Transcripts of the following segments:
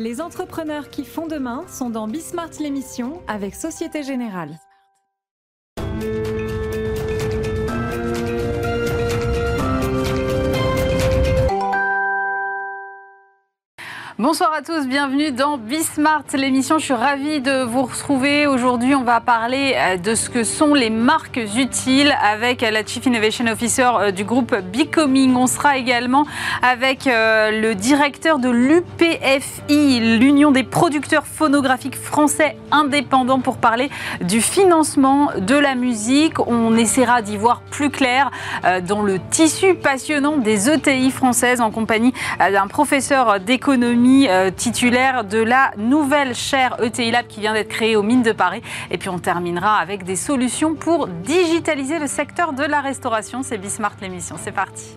Les entrepreneurs qui font demain sont dans Bismart l'émission avec Société Générale. Bonsoir à tous, bienvenue dans Bismart, l'émission. Je suis ravie de vous retrouver. Aujourd'hui, on va parler euh, de ce que sont les marques utiles avec la Chief Innovation Officer euh, du groupe Becoming. On sera également avec euh, le directeur de l'UPFI, l'Union des producteurs phonographiques français indépendants, pour parler du financement de la musique. On essaiera d'y voir plus clair dans le tissu passionnant des ETI françaises en compagnie d'un professeur d'économie euh, titulaire de la nouvelle chaire ETI Lab qui vient d'être créée aux mines de Paris. Et puis on terminera avec des solutions pour digitaliser le secteur de la restauration. C'est Bismart l'émission. C'est parti.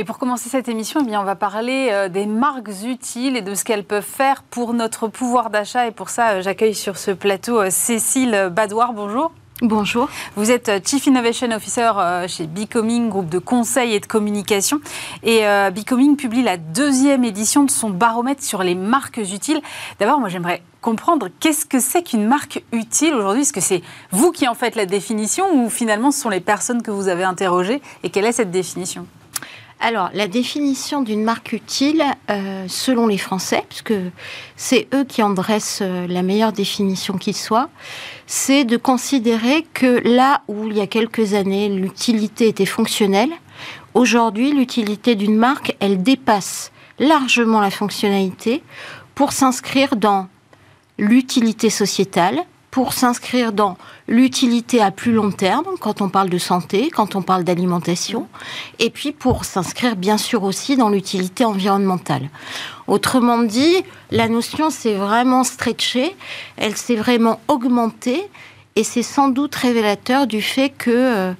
Et pour commencer cette émission, eh bien, on va parler euh, des marques utiles et de ce qu'elles peuvent faire pour notre pouvoir d'achat. Et pour ça, euh, j'accueille sur ce plateau Cécile Badoir. Bonjour. Bonjour. Vous êtes euh, Chief Innovation Officer euh, chez Becoming, groupe de conseil et de communication. Et euh, Becoming publie la deuxième édition de son baromètre sur les marques utiles. D'abord, moi, j'aimerais comprendre qu'est-ce que c'est qu'une marque utile aujourd'hui Est-ce que c'est vous qui en faites la définition ou finalement ce sont les personnes que vous avez interrogées Et quelle est cette définition? Alors, la définition d'une marque utile, selon les Français, puisque c'est eux qui en dressent la meilleure définition qui soit, c'est de considérer que là où il y a quelques années l'utilité était fonctionnelle, aujourd'hui l'utilité d'une marque, elle dépasse largement la fonctionnalité pour s'inscrire dans l'utilité sociétale, pour s'inscrire dans l'utilité à plus long terme, quand on parle de santé, quand on parle d'alimentation, et puis pour s'inscrire bien sûr aussi dans l'utilité environnementale. Autrement dit, la notion s'est vraiment stretchée, elle s'est vraiment augmentée, et c'est sans doute révélateur du fait que euh,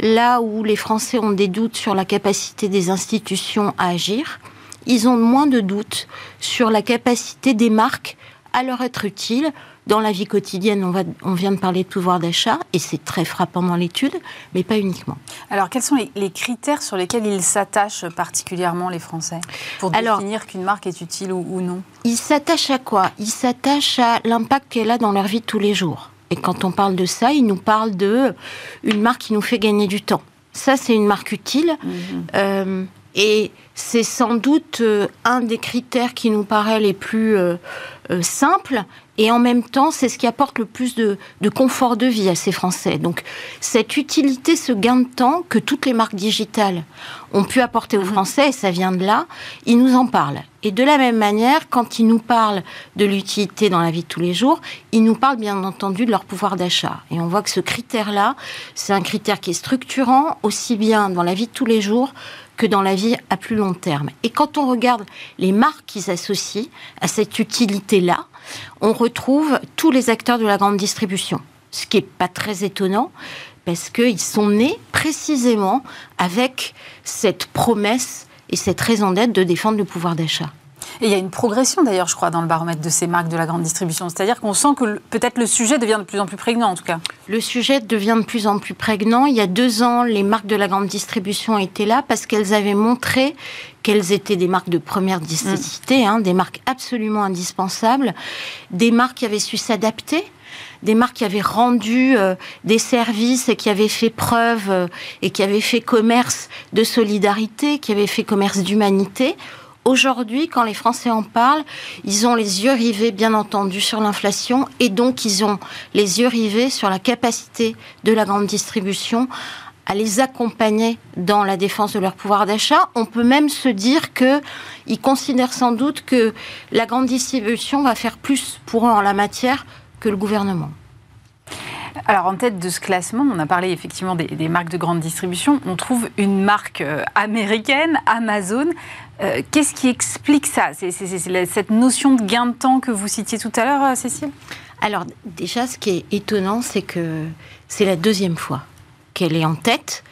là où les Français ont des doutes sur la capacité des institutions à agir, ils ont moins de doutes sur la capacité des marques à leur être utiles dans la vie quotidienne, on, va, on vient de parler de pouvoir d'achat, et c'est très frappant dans l'étude, mais pas uniquement. Alors, quels sont les, critères sur lesquels ils s'attachent particulièrement, les Français, pour définir qu'une marque est utile ou, non? Ils s'attachent à quoi? Ils s'attachent à l'impact qu'elle a dans leur vie de tous les jours. Et quand on parle de ça, ils nous parlent de une marque qui nous fait gagner du temps. Ça, c'est une marque utile. Mhm. Euh, et c'est sans doute euh, un des critères qui nous paraît les plus euh, simples et en même temps, c'est ce qui apporte le plus de, confort de vie à ces Français. Donc, cette utilité, ce gain de temps que toutes les marques digitales ont pu apporter aux mhm. Français, et ça vient de là, ils nous en parlent. Et de la même manière, quand ils nous parlent de l'utilité dans la vie de tous les jours, ils nous parlent bien entendu de leur pouvoir d'achat. Et on voit que ce critère-là, c'est un critère qui est structurant, aussi bien dans la vie de tous les jours que dans la vie à plus long terme. Et quand on regarde les marques qu'ils associent à cette utilité-là, on retrouve tous les acteurs de la grande distribution, ce qui n'est pas très étonnant parce qu'ils sont nés précisément avec cette promesse et cette raison d'être de défendre le pouvoir d'achat. Et il y a une progression d'ailleurs, je crois, dans le baromètre de ces marques de la grande distribution. C'est-à-dire qu'on sent que peut-être le sujet devient de plus en plus prégnant, en tout cas. Le sujet devient de plus en plus prégnant. Il y a deux ans, les marques de la grande distribution étaient là parce qu'elles avaient montré qu'elles étaient des marques de première nécessité, mm. hein, des marques absolument indispensables, des marques qui avaient su s'adapter des marques qui avaient rendu euh, des services et qui avaient fait preuve euh, et qui avaient fait commerce de solidarité, qui avaient fait commerce d'humanité. Aujourd'hui, quand les Français en parlent, ils ont les yeux rivés, bien entendu, sur l'inflation et donc ils ont les yeux rivés sur la capacité de la grande distribution à les accompagner dans la défense de leur pouvoir d'achat. On peut même se dire qu'ils considèrent sans doute que la grande distribution va faire plus pour eux en la matière que le gouvernement. Alors en tête de ce classement, on a parlé effectivement des, marques de grande distribution, on trouve une marque euh, américaine, Amazon. Euh, qu'est-ce qui explique ça C'est cette notion de gain de temps que vous citiez tout à l'heure, euh, Cécile Alors déjà, ce qui est étonnant, c'est que c'est la deuxième fois qu'elle est en tête.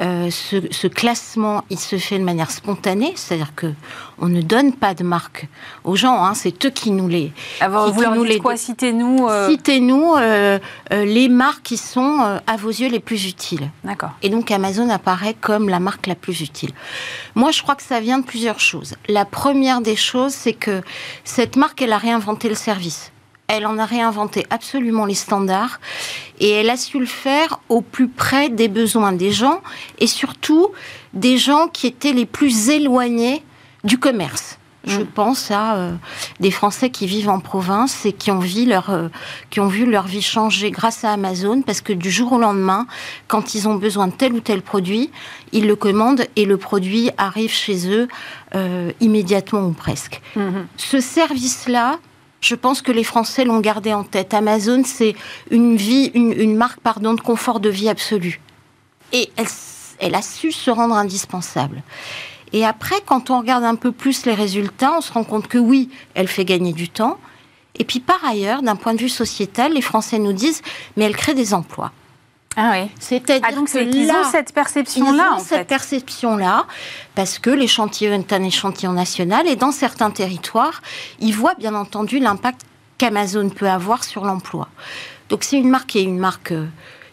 Euh, ce, classement, il se fait de manière spontanée, c'est-à-dire que on ne donne pas de marque aux gens, hein, c'est eux qui nous les. Alors, vous leur nous les quoi Citez-nous. Euh, Citez-nous euh, les marques qui sont à vos yeux les plus utiles. D'accord. Et donc Amazon apparaît comme la marque la plus utile. Moi, je crois que ça vient de plusieurs choses. La première des choses, c'est que cette marque, elle a réinventé le service elle en a réinventé absolument les standards et elle a su le faire au plus près des besoins des gens et surtout des gens qui étaient les plus éloignés du commerce. Je mm. pense à euh, des Français qui vivent en province et qui ont, vu leur, euh, qui ont vu leur vie changer grâce à Amazon parce que du jour au lendemain, quand ils ont besoin de tel ou tel produit, ils le commandent et le produit arrive chez eux euh, immédiatement ou presque. Mm-hmm. Ce service-là, je pense que les Français l'ont gardé en tête. Amazon, c'est une vie, une, marque pardon, de confort de vie absolu. Et elle, a su se rendre indispensable. Et après, quand on regarde un peu plus les résultats, on se rend compte que oui, elle fait gagner du temps. Et puis par ailleurs, d'un point de vue sociétal, les Français nous disent, mais elle crée des emplois. Ah oui. C'est-à-dire ah, donc ils ont cette perception-là. Ils ont cette perception-là parce que l'échantillon est un échantillon national et dans certains territoires, ils voient bien entendu l'impact qu'Amazon peut avoir sur l'emploi. Donc c'est une marque qui est une marque euh,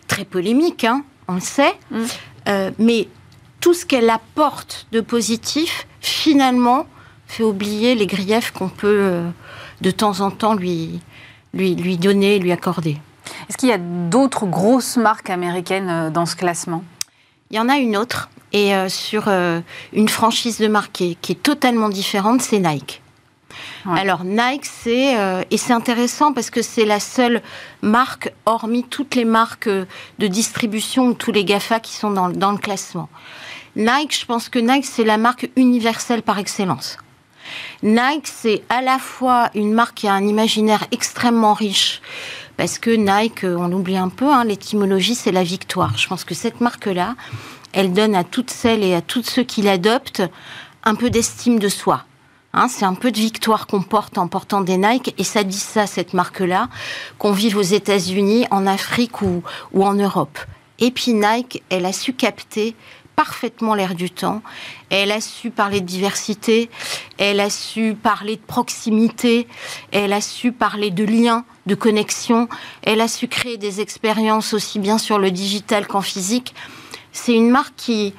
très polémique, hein, on le sait, mm. euh, mais tout ce qu'elle apporte de positif, finalement, fait oublier les griefs qu'on peut euh, de temps en temps lui, lui, lui donner, lui accorder. Est-ce qu'il y a d'autres grosses marques américaines euh, dans ce classement? Il y en a une autre, et euh, sur euh, une franchise de marque qui est, totalement différente, c'est Nike. Alors Nike, c'est et c'est intéressant parce que c'est la seule marque, hormis toutes les marques de distribution ou tous les Gafa qui sont dans, dans le classement. Nike, je pense que Nike, c'est la marque universelle par excellence. Nike, c'est à la fois une marque qui a un imaginaire extrêmement riche, parce que Nike, on l'oublie un peu, hein, l'étymologie, c'est la victoire. Je pense que cette marque-là, elle donne à toutes celles et à tous ceux qui l'adoptent un peu d'estime de soi. Hein, c'est un peu de victoire qu'on porte en portant des Nike, et ça dit ça, cette marque-là, qu'on vive aux États-Unis, en Afrique ou, ou en Europe. Et puis Nike, elle a su capter parfaitement l'air du temps. Elle a su parler de diversité, elle a su parler de proximité, elle a su parler de liens, de connexion, elle a su créer des expériences aussi bien sur le digital qu'en physique. C'est une marque qui,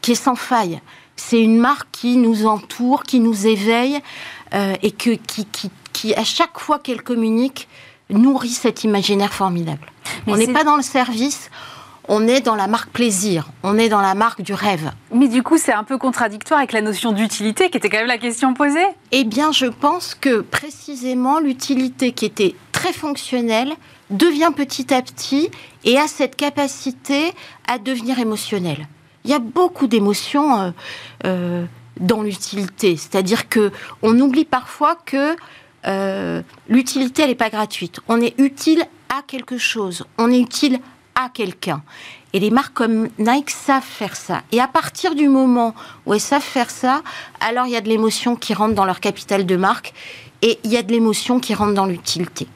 qui est sans faille. C'est une marque qui nous entoure, qui nous éveille euh, et que, qui, qui, qui, à chaque fois qu'elle communique, nourrit cet imaginaire formidable. on n'est pas dans le service, on est dans la marque plaisir, on est dans la marque du rêve. Mais du coup, c'est un peu contradictoire avec la notion d'utilité, qui était quand même la question posée. Eh bien, je pense que précisément l'utilité qui était très fonctionnelle devient petit à petit et a cette capacité à devenir émotionnelle. Il y a beaucoup d'émotions euh, euh, dans l'utilité, c'est-à-dire que on oublie parfois que euh, l'utilité, elle n'est pas gratuite. On est utile à quelque chose, on est utile à quelqu'un. Et les marques comme Nike savent faire ça. Et à partir du moment où elles savent faire ça, alors il y a de l'émotion qui rentre dans leur capital de marque et il y a de l'émotion qui rentre dans l'utilité.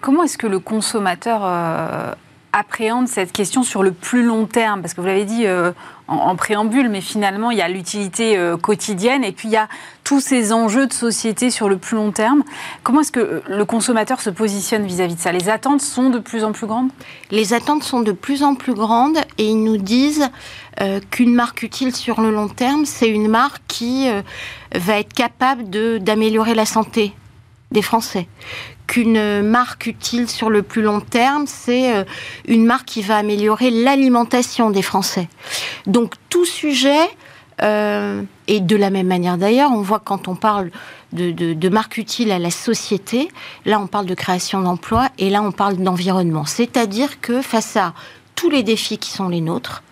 Comment est-ce que le consommateur euh, appréhende cette question sur le plus long terme? Parce que vous l'avez dit, euh, en, préambule, mais finalement, il y a l'utilité euh, quotidienne et puis il y a tous ces enjeux de société sur le plus long terme. Comment est-ce que euh, le consommateur se positionne vis-à-vis de ça? Les attentes sont de plus en plus grandes? Les attentes sont de plus en plus grandes et ils nous disent euh, qu'une marque utile sur le long terme, c'est une marque qui va être capable d'améliorer la santé des Français, qu'une marque utile sur le plus long terme, c'est euh, une marque qui va améliorer l'alimentation des Français. Donc tout sujet, euh, et de la même manière d'ailleurs, on voit quand on parle de, de, marque utile à la société, là on parle de création d'emplois et là on parle d'environnement. C'est-à-dire que face à tous les défis qui sont les nôtres,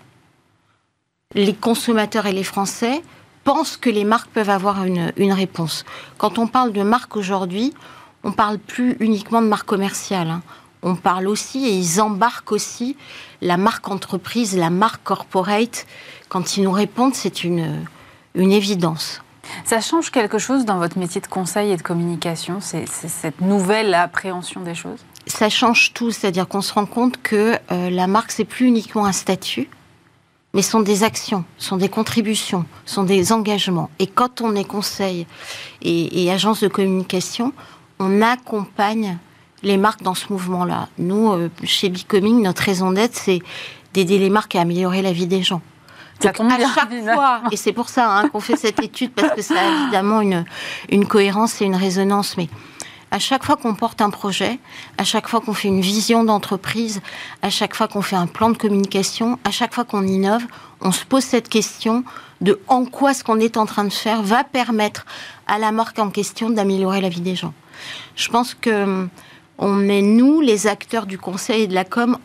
les consommateurs et les Français pensent que les marques peuvent avoir une, une réponse. Quand on parle de marque aujourd'hui, on parle plus uniquement de marque commerciale. Hein. On parle aussi, et ils embarquent aussi, la marque entreprise, la marque corporate. Quand ils nous répondent, c'est une, une évidence. Ça change quelque chose dans votre métier de conseil et de communication, c'est cette nouvelle appréhension des choses? Ça change tout, c'est-à-dire qu'on se rend compte que euh, la marque, c'est plus uniquement un statut, mais sont des actions, sont des contributions, sont des engagements. Et quand on est conseil et, agence de communication, on accompagne les marques dans ce mouvement-là. Nous, euh, chez Becoming, notre raison d'être, c'est d'aider les marques à améliorer la vie des gens. Donc, à chaque fois, et c'est pour ça hein, qu'on fait cette étude, parce que ça a évidemment une, une cohérence et une résonance, mais à chaque fois qu'on porte un projet, à chaque fois qu'on fait une vision d'entreprise, à chaque fois qu'on fait un plan de communication, à chaque fois qu'on innove, on se pose cette question de en quoi ce qu'on est en train de faire va permettre à la marque en question d'améliorer la vie des gens. Je pense que hum, on est nous, les acteurs du conseil et de la com,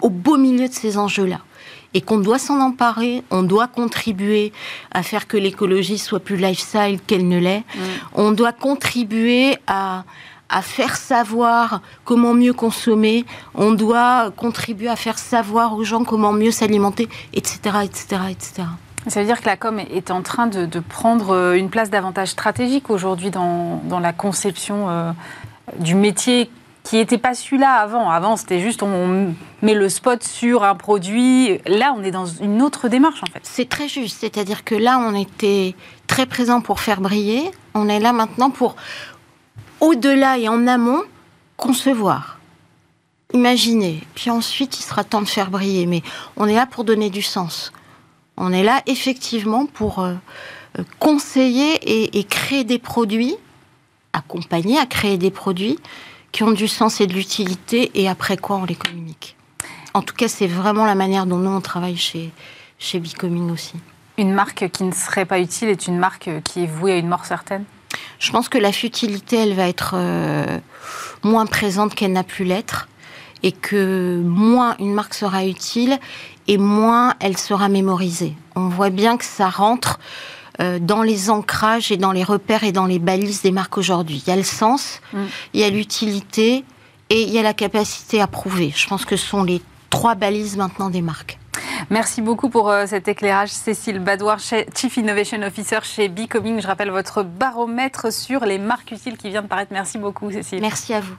au beau milieu de ces enjeux-là et qu'on doit s'en emparer, on doit contribuer à faire que l'écologie soit plus lifestyle qu'elle ne l'est, mm. on doit contribuer à, à faire savoir comment mieux consommer, on doit contribuer à faire savoir aux gens comment mieux s'alimenter, etc., etc., etc. Ça veut dire que la com est en train de, prendre euh, une place davantage stratégique aujourd'hui dans, dans, la conception euh, du métier qui n'était pas celui-là avant. Avant, c'était juste on met le spot sur un produit. Là, on est dans une autre démarche, en fait. C'est très juste. C'est-à-dire que là, on était très présent pour faire briller. On est là maintenant pour, au-delà et en amont, concevoir. Imaginer. Puis ensuite, il sera temps de faire briller. Mais on est là pour donner du sens. On est là, effectivement, pour euh, euh, conseiller et, et créer des produits, accompagner à créer des produits qui ont du sens et de l'utilité, et après quoi on les communique. En tout cas, c'est vraiment la manière dont nous on travaille chez, chez Becoming aussi. Une marque qui ne serait pas utile est une marque qui est vouée à une mort certaine? Je pense que la futilité, elle va être euh, moins présente qu'elle n'a pu l'être, et que moins une marque sera utile, et moins elle sera mémorisée. On voit bien que ça rentre euh, dans les ancrages et dans les repères et dans les balises des marques aujourd'hui. Il y a le sens, mm. il y a l'utilité et il y a la capacité à prouver. Je pense que ce sont les trois balises maintenant des marques. Merci beaucoup pour euh, cet éclairage. Cécile Badouard, Chief Innovation Officer chez Becoming. Je rappelle votre baromètre sur les marques utiles qui vient de paraître. Merci beaucoup, Cécile. Merci à vous.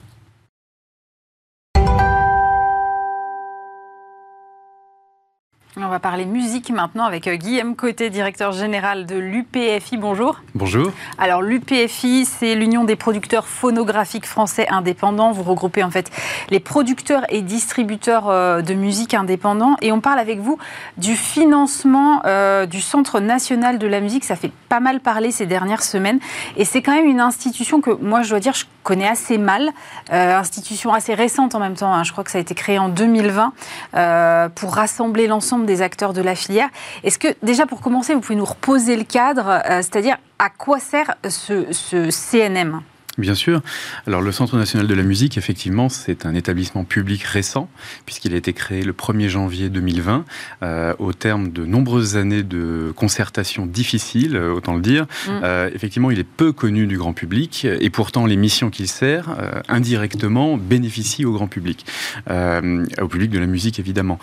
On va parler musique maintenant avec euh, Guillaume Côté, directeur général de l'UPFI. Bonjour. Bonjour. Alors l'UPFI, c'est l'Union des producteurs phonographiques français indépendants. Vous regroupez en fait les producteurs et distributeurs euh, de musique indépendants. Et on parle avec vous du financement euh, du Centre national de la musique. Ça fait pas mal parler ces dernières semaines. Et c'est quand même une institution que moi, je dois dire, je connais assez mal. institution assez récente en même temps. Hein. Je crois que ça a été créé en 2020 pour rassembler l'ensemble des acteurs de la filière. Est-ce que déjà pour commencer, vous pouvez nous reposer le cadre, euh, c'est-à-dire à quoi sert ce CNM Bien sûr. Alors le Centre national de la musique, effectivement, c'est un établissement public récent, puisqu'il a été créé le 1er janvier 2020, euh, au terme de nombreuses années de concertation difficiles, euh, autant le dire. Mm. Euh, effectivement, il est peu connu du grand public, et pourtant les missions qu'il sert, indirectement, bénéficient au grand public, au public de la musique évidemment.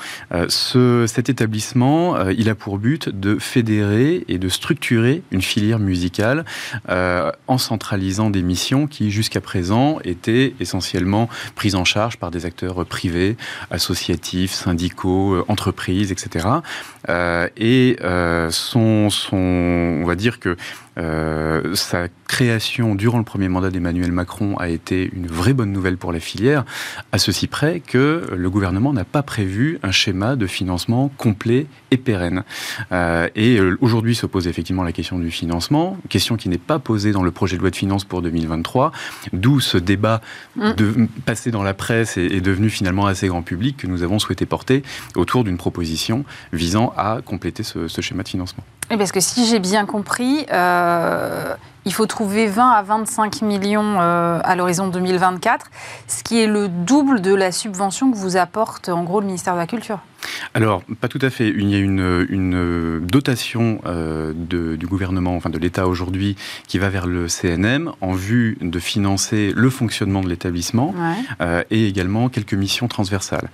Ce, cet établissement, il a pour but de fédérer et de structurer une filière musicale en centralisant des missions qui, jusqu'à présent, étaient essentiellement prises en charge par des acteurs privés, associatifs, syndicaux, euh, entreprises, etc. et euh, euh, on va dire que euh, sa création durant le premier mandat d'Emmanuel Macron a été une vraie bonne nouvelle pour la filière, à ceci près que le gouvernement n'a pas prévu un schéma de financement complet et pérenne. Euh, et euh, aujourd'hui se pose effectivement la question du financement, question qui n'est pas posée dans le projet de loi de finances pour 2023, d'où ce débat mm. de, passé dans la presse est devenu finalement assez grand public que nous avons souhaité porter autour d'une proposition visant à compléter ce, ce schéma de financement. Parce que si j'ai bien compris, euh, il faut trouver 20 à 25 millions euh, à l'horizon 2024, ce qui est le double de la subvention que vous apporte en gros le ministère de la Culture. Alors, pas tout à fait. Il y a une, une dotation euh, de, du gouvernement, enfin de l'État aujourd'hui, qui va vers le CNM en vue de financer le fonctionnement de l'établissement euh, et également quelques missions transversales,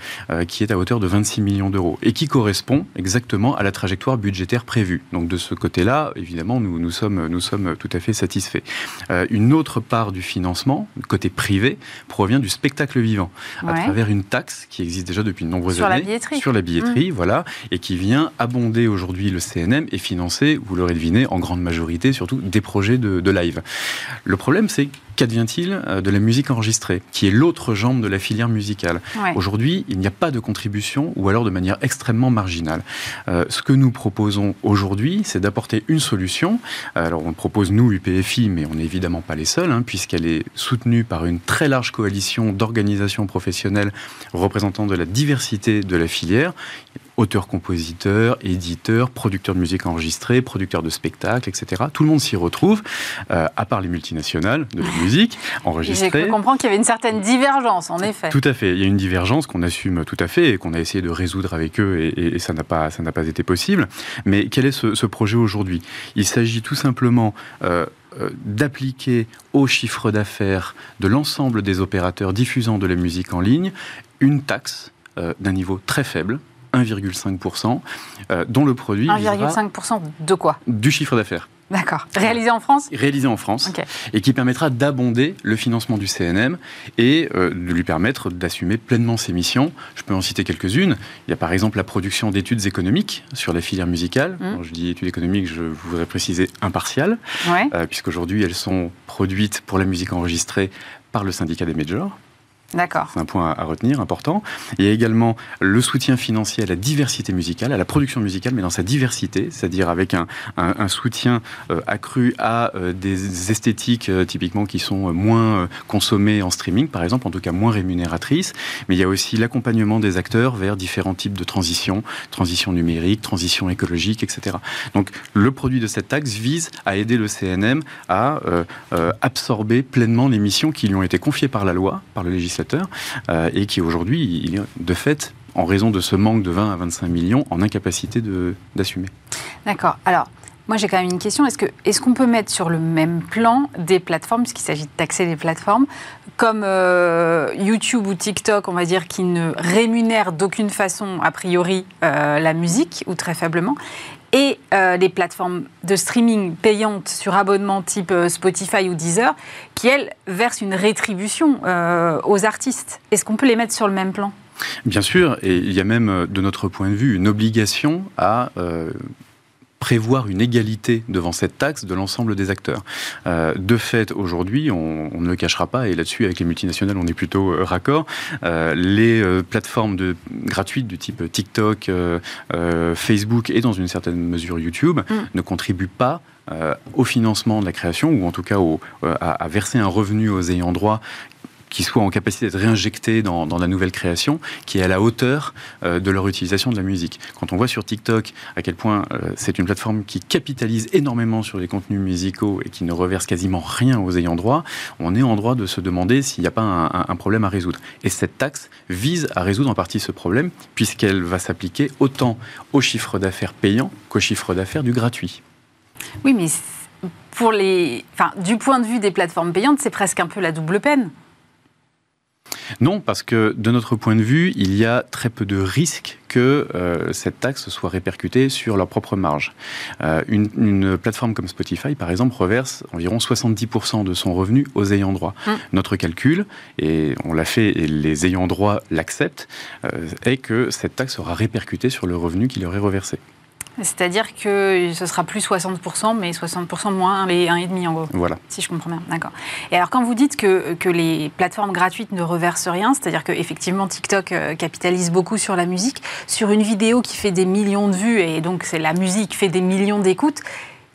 qui est à hauteur de 26 millions d'euros et qui correspond exactement à la trajectoire budgétaire prévue. Donc, de ce côté-là, évidemment, nous, nous, sommes, nous sommes tout à fait satisfait. Euh, une autre part du financement, côté privé, provient du spectacle vivant, à travers une taxe qui existe déjà depuis de nombreuses sur années la billetterie. sur la billetterie, mmh. voilà, et qui vient abonder aujourd'hui le CNM et financer, vous l'aurez deviné, en grande majorité, surtout des projets de, de live. Le problème, c'est qu'advient-il euh, de la musique enregistrée, qui est l'autre jambe de la filière musicale? Aujourd'hui, il n'y a pas de contribution, ou alors de manière extrêmement marginale. Euh, ce que nous proposons aujourd'hui, c'est d'apporter une solution. Alors, on propose, nous, UPFI, mais on n'est évidemment pas les seuls, hein, puisqu'elle est soutenue par une très large coalition d'organisations professionnelles représentant de la diversité de la filière auteurs-compositeurs, éditeurs, producteurs de musique enregistrée, producteurs de spectacles, etc. Tout le monde s'y retrouve, euh, à part les multinationales de la musique enregistrée. J'ai comprendre qu'il y avait une certaine divergence, en effet. Tout à fait. Il y a une divergence qu'on assume tout à fait et qu'on a essayé de résoudre avec eux et, ça n'a pas, ça n'a pas été possible. Mais quel est ce, projet aujourd'hui? Il s'agit tout simplement euh, euh, d'appliquer au chiffre d'affaires de l'ensemble des opérateurs diffusant de la musique en ligne une taxe d'un niveau très faible, 1,5%, euh, dont le produit... 1,5% de quoi? Du chiffre d'affaires. D'accord. Réalisé en France? Réalisé en France. Et qui permettra d'abonder le financement du CNM et euh, de lui permettre d'assumer pleinement ses missions. Je peux en citer quelques-unes. Il y a par exemple la production d'études économiques sur la filière musicale. Mmh. Quand je dis études économiques, je voudrais préciser impartiales, ouais. Euh, puisqu'aujourd'hui elles sont produites pour la musique enregistrée par le syndicat des majors. D'accord. C'est un point à retenir, important. Il y a également le soutien financier à la diversité musicale, à la production musicale, mais dans sa diversité, c'est-à-dire avec un, soutien euh, accru à euh, des esthétiques euh, typiquement qui sont moins consommées en streaming, par exemple, en tout cas moins rémunératrices. Mais il y a aussi l'accompagnement des acteurs vers différents types de transitions, transition numérique, transition écologique, etc. Donc le produit de cette taxe vise à aider le CNM à absorber pleinement les missions qui lui ont été confiées par la loi, par le législateur euh, et qui aujourd'hui, de fait, en raison de ce manque de 20 à 25 millions, en incapacité d'assumer. D'accord. Alors, moi, j'ai quand même une question. Est-ce qu'on est peut mettre sur le même plan des plateformes, puisqu'il s'agit de taxer les plateformes, comme euh, YouTube ou TikTok, on va dire, qui ne rémunèrent d'aucune façon, a priori, euh, la musique, ou très faiblement, et euh, les plateformes de streaming payantes sur abonnement type euh, Spotify ou Deezer, qui, elles, versent une rétribution euh, aux artistes. Est-ce qu'on peut les mettre sur le même plan? Bien sûr, et il y a même, de notre point de vue, une obligation à prévoir une égalité devant cette taxe de l'ensemble des acteurs. Euh, de fait, aujourd'hui, on, ne le cachera pas, et là-dessus, avec les multinationales, on est plutôt euh, raccord, euh, les plateformes de, gratuites du type TikTok, Facebook et dans une certaine mesure YouTube mm. ne contribuent pas au financement de la création, ou en tout cas à, verser un revenu aux ayants droit qui soient en capacité d'être réinjectés dans, la nouvelle création, qui est à la hauteur euh, de leur utilisation de la musique. Quand on voit sur TikTok à quel point euh, c'est une plateforme qui capitalise énormément sur les contenus musicaux et qui ne reverse quasiment rien aux ayants droit, on est en droit de se demander s'il n'y a pas un, un, problème à résoudre. Et cette taxe vise à résoudre en partie ce problème, puisqu'elle va s'appliquer autant au chiffre d'affaires payant qu'au chiffre d'affaires du gratuit. Oui, mais pour les, enfin, du point de vue des plateformes payantes, c'est presque un peu la double peine. Non, parce que de notre point de vue, il y a très peu de risques que euh, cette taxe soit répercutée sur leur propre marge. Euh, une, plateforme comme Spotify, par exemple, reverse environ 70% de son revenu aux ayants droit. Hum. Notre calcul, et on l'a fait et les ayants droit l'acceptent, euh, est que cette taxe sera répercutée sur le revenu qui leur est reversé. C'est-à-dire que ce sera plus 60%, mais 60% moins les 1,5 en gros. Voilà. Si je comprends bien, d'accord. Et alors quand vous dites que, que les plateformes gratuites ne reversent rien, c'est-à-dire qu'effectivement TikTok euh, capitalise beaucoup sur la musique, sur une vidéo qui fait des millions de vues, et donc c'est la musique fait des millions d'écoutes,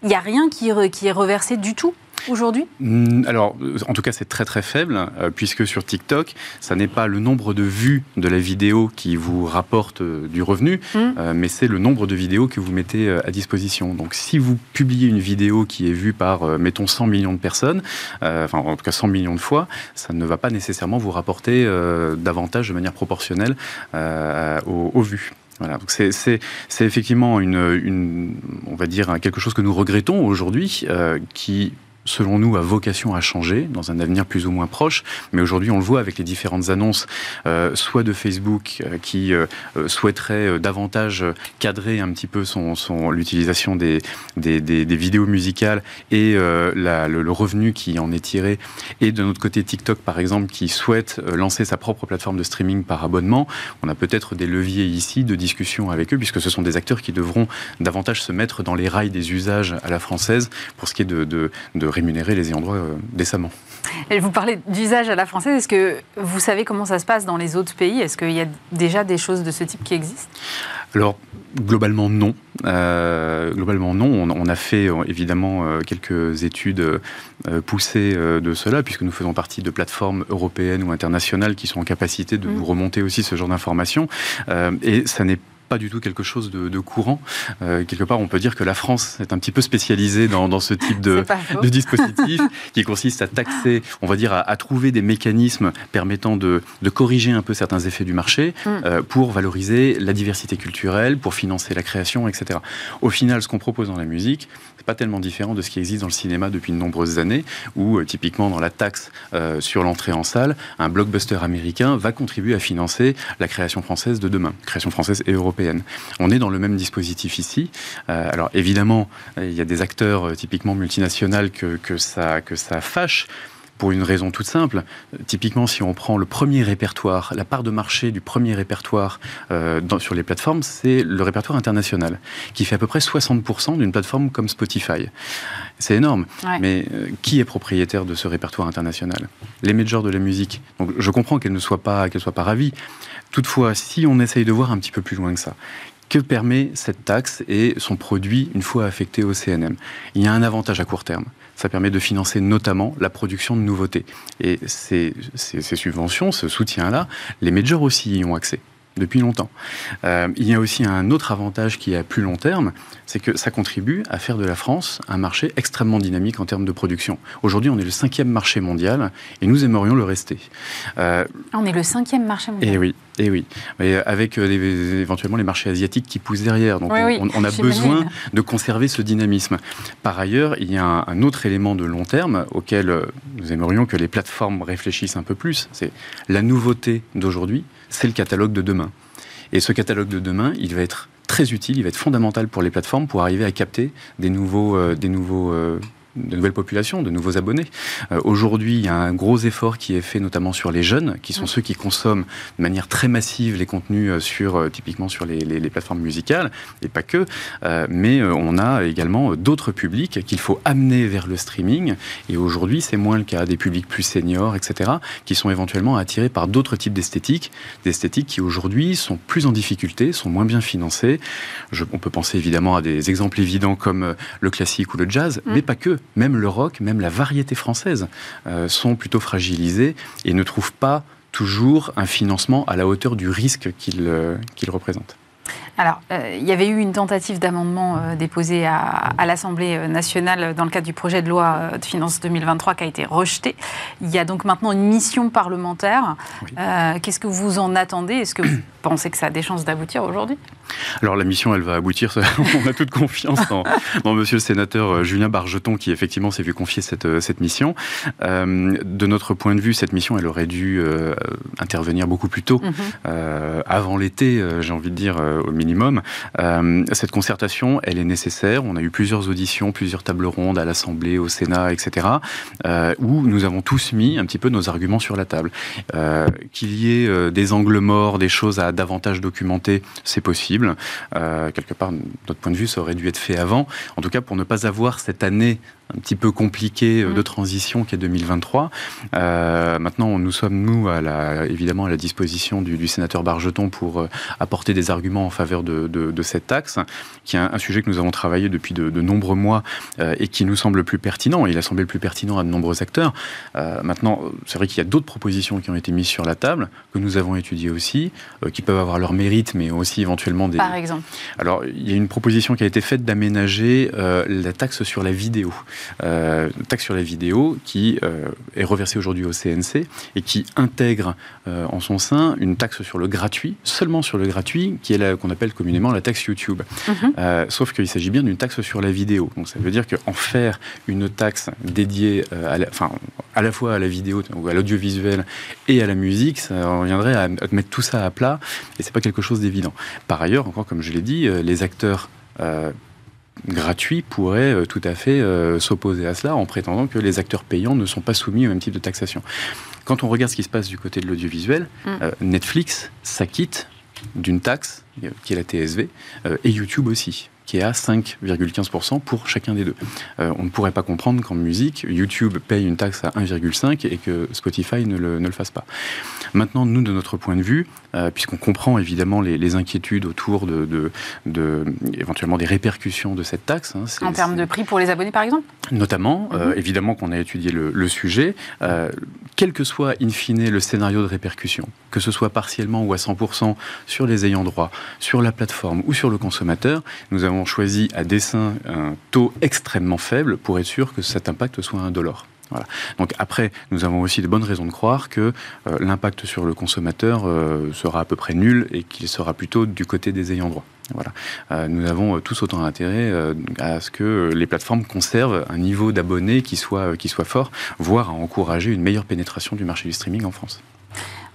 il n'y a rien qui, qui est reversé du tout? Aujourd'hui mm, Alors, en tout cas, c'est très très faible, euh, puisque sur TikTok, ça n'est pas le nombre de vues de la vidéo qui vous rapporte euh, du revenu, mm. euh, mais c'est le nombre de vidéos que vous mettez à disposition. Donc, si vous publiez une vidéo qui est vue par, mettons, 100 millions de personnes, enfin, en tout cas 100 millions de fois, ça ne va pas nécessairement vous rapporter davantage de manière proportionnelle aux, vues. Voilà, donc c'est effectivement une, on va dire quelque chose que nous regrettons aujourd'hui, qui selon nous, a vocation à changer dans un avenir plus ou moins proche. Mais aujourd'hui, on le voit avec les différentes annonces, euh, soit de Facebook euh, qui euh, souhaiterait davantage cadrer un petit peu son, l'utilisation des, vidéos musicales et le, revenu qui en est tiré, et de notre côté TikTok par exemple qui souhaite lancer sa propre plateforme de streaming par abonnement. On a peut-être des leviers ici de discussion avec eux puisque ce sont des acteurs qui devront davantage se mettre dans les rails des usages à la française pour ce qui est de, de rémunérer les ayants droit décemment. Et vous parlez d'usage à la française. Est-ce que vous savez comment ça se passe dans les autres pays? Est-ce qu'il y a déjà des choses de ce type qui existent? Alors, globalement, non. Euh, globalement, non. On, a fait euh, évidemment euh, quelques études poussées de cela, puisque nous faisons partie de plateformes européennes ou internationales qui sont en capacité de mmh. nous remonter aussi ce genre d'informations. et ça n'est pas du tout quelque chose de, courant. Euh, quelque part, on peut dire que la France est un petit peu spécialisée dans, ce type de, dispositif qui consiste à taxer, on va dire, à, trouver des mécanismes permettant de, corriger un peu certains effets du marché mm. euh, pour valoriser la diversité culturelle, pour financer la création, etc. Au final, ce qu'on propose dans la musique, tellement différent de ce qui existe dans le cinéma depuis de nombreuses années, où euh, typiquement dans la taxe sur l'entrée en salle, un blockbuster américain va contribuer à financer la création française de demain, création française et européenne. On est dans le même dispositif ici. Euh, alors évidemment, il y a des acteurs euh, typiquement multinationaux que ça fâche pour une raison toute simple. Typiquement, si on prend le premier répertoire, la part de marché du premier répertoire euh, sur les plateformes, c'est le répertoire international, qui fait à peu près 60% d'une plateforme comme Spotify. C'est énorme. Mais qui est propriétaire de ce répertoire international? Les majors de la musique. Donc je comprends qu'elle ne soit pas, qu'elle soit pas ravie. Toutefois, si on essaye de voir un petit peu plus loin que ça, que permet cette taxe et son produit une fois affecté au CNM Il y a un avantage à court terme. Ça permet de financer notamment la production de nouveautés. Et ces, subventions, ce soutien-là, les majors aussi y ont accès depuis longtemps. Euh, il y a aussi un autre avantage qui est à plus long terme, c'est que ça contribue à faire de la France un marché extrêmément dynamique en termes de production. Aujourd'hui, on est le cinquième marché mondial et nous aimerions le rester. Euh, on est le cinquième marché mondial. Et eh oui, et eh oui. Mais avec euh, éventuellement les marchés asiatiques qui poussent derrière. Donc on, a besoin de conserver ce dynamisme. Par ailleurs, il y a un, un autre élément de long terme auquel nous aimerions que les plateformes réfléchissent un peu plus. C'est la nouveauté d'aujourd'hui c'est le catalogue de demain. Et ce catalogue de demain, il va être très utile, il va être fondamental pour les plateformes pour arriver à capter des nouveaux, euh, euh, de nouvelles populations, de nouveaux abonnés. Euh, aujourd'hui, il y a un gros effort qui est fait notamment sur les jeunes, qui sont ceux qui consomment de manière très massive les contenus euh, sur, euh, typiquement sur les, plateformes musicales, et pas que. mais on a également d'autres publics qu'il faut amener vers le streaming. Et aujourd'hui, c'est moins le cas des publics plus seniors, etc., qui sont éventuellement attirés par d'autres types d'esthétiques, des esthétiques qui aujourd'hui sont plus en difficulté, sont moins bien financées. on peut penser évidemment à des exemples évidents comme le classique ou le jazz, mm. mais pas que même le rock, même la variété française euh, sont plutôt fragilisés et ne trouvent pas toujours un financement à la hauteur du risque qu'ils euh, représentent. Alors, euh, il y avait eu une tentative d'amendement euh, déposée à, l'Assemblée euh, nationale dans le cadre du projet de loi de finances 2023 qui a été rejeté. Il y a donc maintenant une mission parlementaire. Qu'est-ce que vous en attendez? Est-ce que vous pensez que ça a des chances d'aboutir aujourd'hui? Alors, la mission, elle va aboutir. On a toute confiance dans, monsieur le sénateur Julien Bargeton qui, effectivement, s'est vu confier cette, cette mission. de notre point de vue, cette mission, elle aurait dû intervenir beaucoup plus tôt, mhm. avant l'été, j'ai envie de dire, au minimum. Euh, cette concertation, elle est nécessaire. On a eu plusieurs auditions, plusieurs tables rondes à l'Assemblée, au Sénat, etc., euh, où nous avons tous mis un petit peu nos arguments sur la table. Euh, qu'il y ait des angles morts, des choses à davantage documenter, c'est possible. quelque part, notre point de vue, ça aurait dû être fait avant. En tout cas, pour ne pas avoir cette année un petit peu compliqué euh, de mm. transition qui est 2023. Euh, maintenant, nous sommes, nous, à la, évidemment, à la disposition du, sénateur Bargeton pour euh, apporter des arguments en faveur de, de, cette taxe, qui est un, sujet que nous avons travaillé depuis de, nombreux mois et qui nous semble plus pertinent. Il a semblé plus pertinent à de nombreux acteurs. maintenant, c'est vrai qu'il y a d'autres propositions qui ont été mises sur la table, que nous avons étudiées aussi, qui peuvent avoir leur mérite, mais aussi éventuellement des... Par exemple Alors, il y a une proposition qui a été faite d'aménager la taxe sur la vidéo. Taxe sur la vidéo qui est reversée aujourd'hui au CNC et qui intègre en son sein une taxe sur le gratuit, seulement sur le gratuit, qui est qu'on appelle communément la taxe YouTube. Mhm. sauf qu'il s'agit bien d'une taxe sur la vidéo. Donc ça veut dire qu'en faire une taxe dédiée à la, enfin, à la fois à la vidéo ou à l'audiovisuel et à la musique, ça reviendrait à mettre tout ça à plat et c'est pas quelque chose d'évident. Par ailleurs, encore comme je l'ai dit, euh, les acteurs euh, gratuits pourraient euh, tout à fait s'opposer à cela en prétendant que les acteurs payants ne sont pas soumis au même type de taxation. Quand on regarde ce qui se passe du côté de l'audiovisuel, mm. Netflix s'acquitte d'une taxe qui est la TSV et YouTube aussi qui est à 5,15% pour chacun des deux. Euh, on ne pourrait pas comprendre qu'en musique, YouTube paye une taxe à 1,5 et que Spotify ne le, ne le, fasse pas. Maintenant, nous, de notre point de vue, euh, puisqu'on comprend évidemment les, inquiétudes autour de, de, éventuellement des répercussions de cette taxe. Hein, en termes de prix pour les abonnés, par exemple? Notamment, euh, mhm. évidemment qu'on a étudié le, le sujet, quel que soit in fine le scénario de répercussion, que ce soit partiellement ou à 100% sur les ayants droit, sur la plateforme ou sur le consommateur, nous avons choisi à dessein un taux extrêmement faible pour être sûr que cet impact soit indolore. Donc après, nous avons aussi de bonnes raisons de croire que euh, l'impact sur le consommateur euh, sera à peu près nul et qu'il sera plutôt du côté des ayants droit. Voilà. Euh, nous avons tous autant intérêt à ce que les plateformes conservent un niveau d'abonnés qui soit, fort, voire à encourager une meilleure pénétration du marché du streaming en France.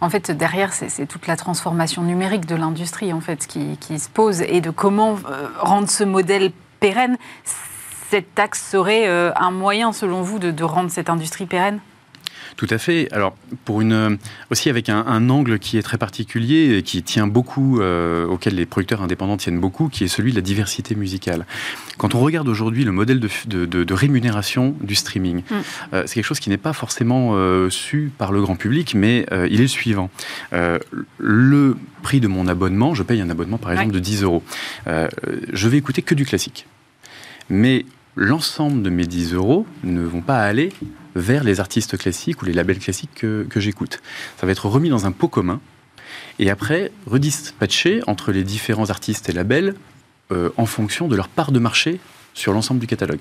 En fait, derrière, c'est toute la transformation numérique de l'industrie en fait, qui, se pose et de comment rendre ce modèle pérenne. Cette taxe serait euh, un moyen, selon vous, de rendre cette industrie pérenne? Tout à fait. Alors, pour une, aussi avec un, angle qui est très particulier et qui tient beaucoup, euh, auquel les producteurs indépendants tiennent beaucoup, qui est celui de la diversité musicale. Quand on regarde aujourd'hui le modèle de, rémunération du streaming, mm. euh, c'est quelque chose qui n'est pas forcément euh, su par le grand public, mais il est le suivant. le prix de mon abonnement, je paye un abonnement par exemple de 10 euros. je vais écouter que du classique. Mais l'ensemble de mes 10 euros ne vont pas aller vers les artistes classiques ou les labels classiques que, j'écoute. Ça va être remis dans un pot commun et après redispatché entre les différents artistes et labels euh, en fonction de leur part de marché sur l'ensemble du catalogue.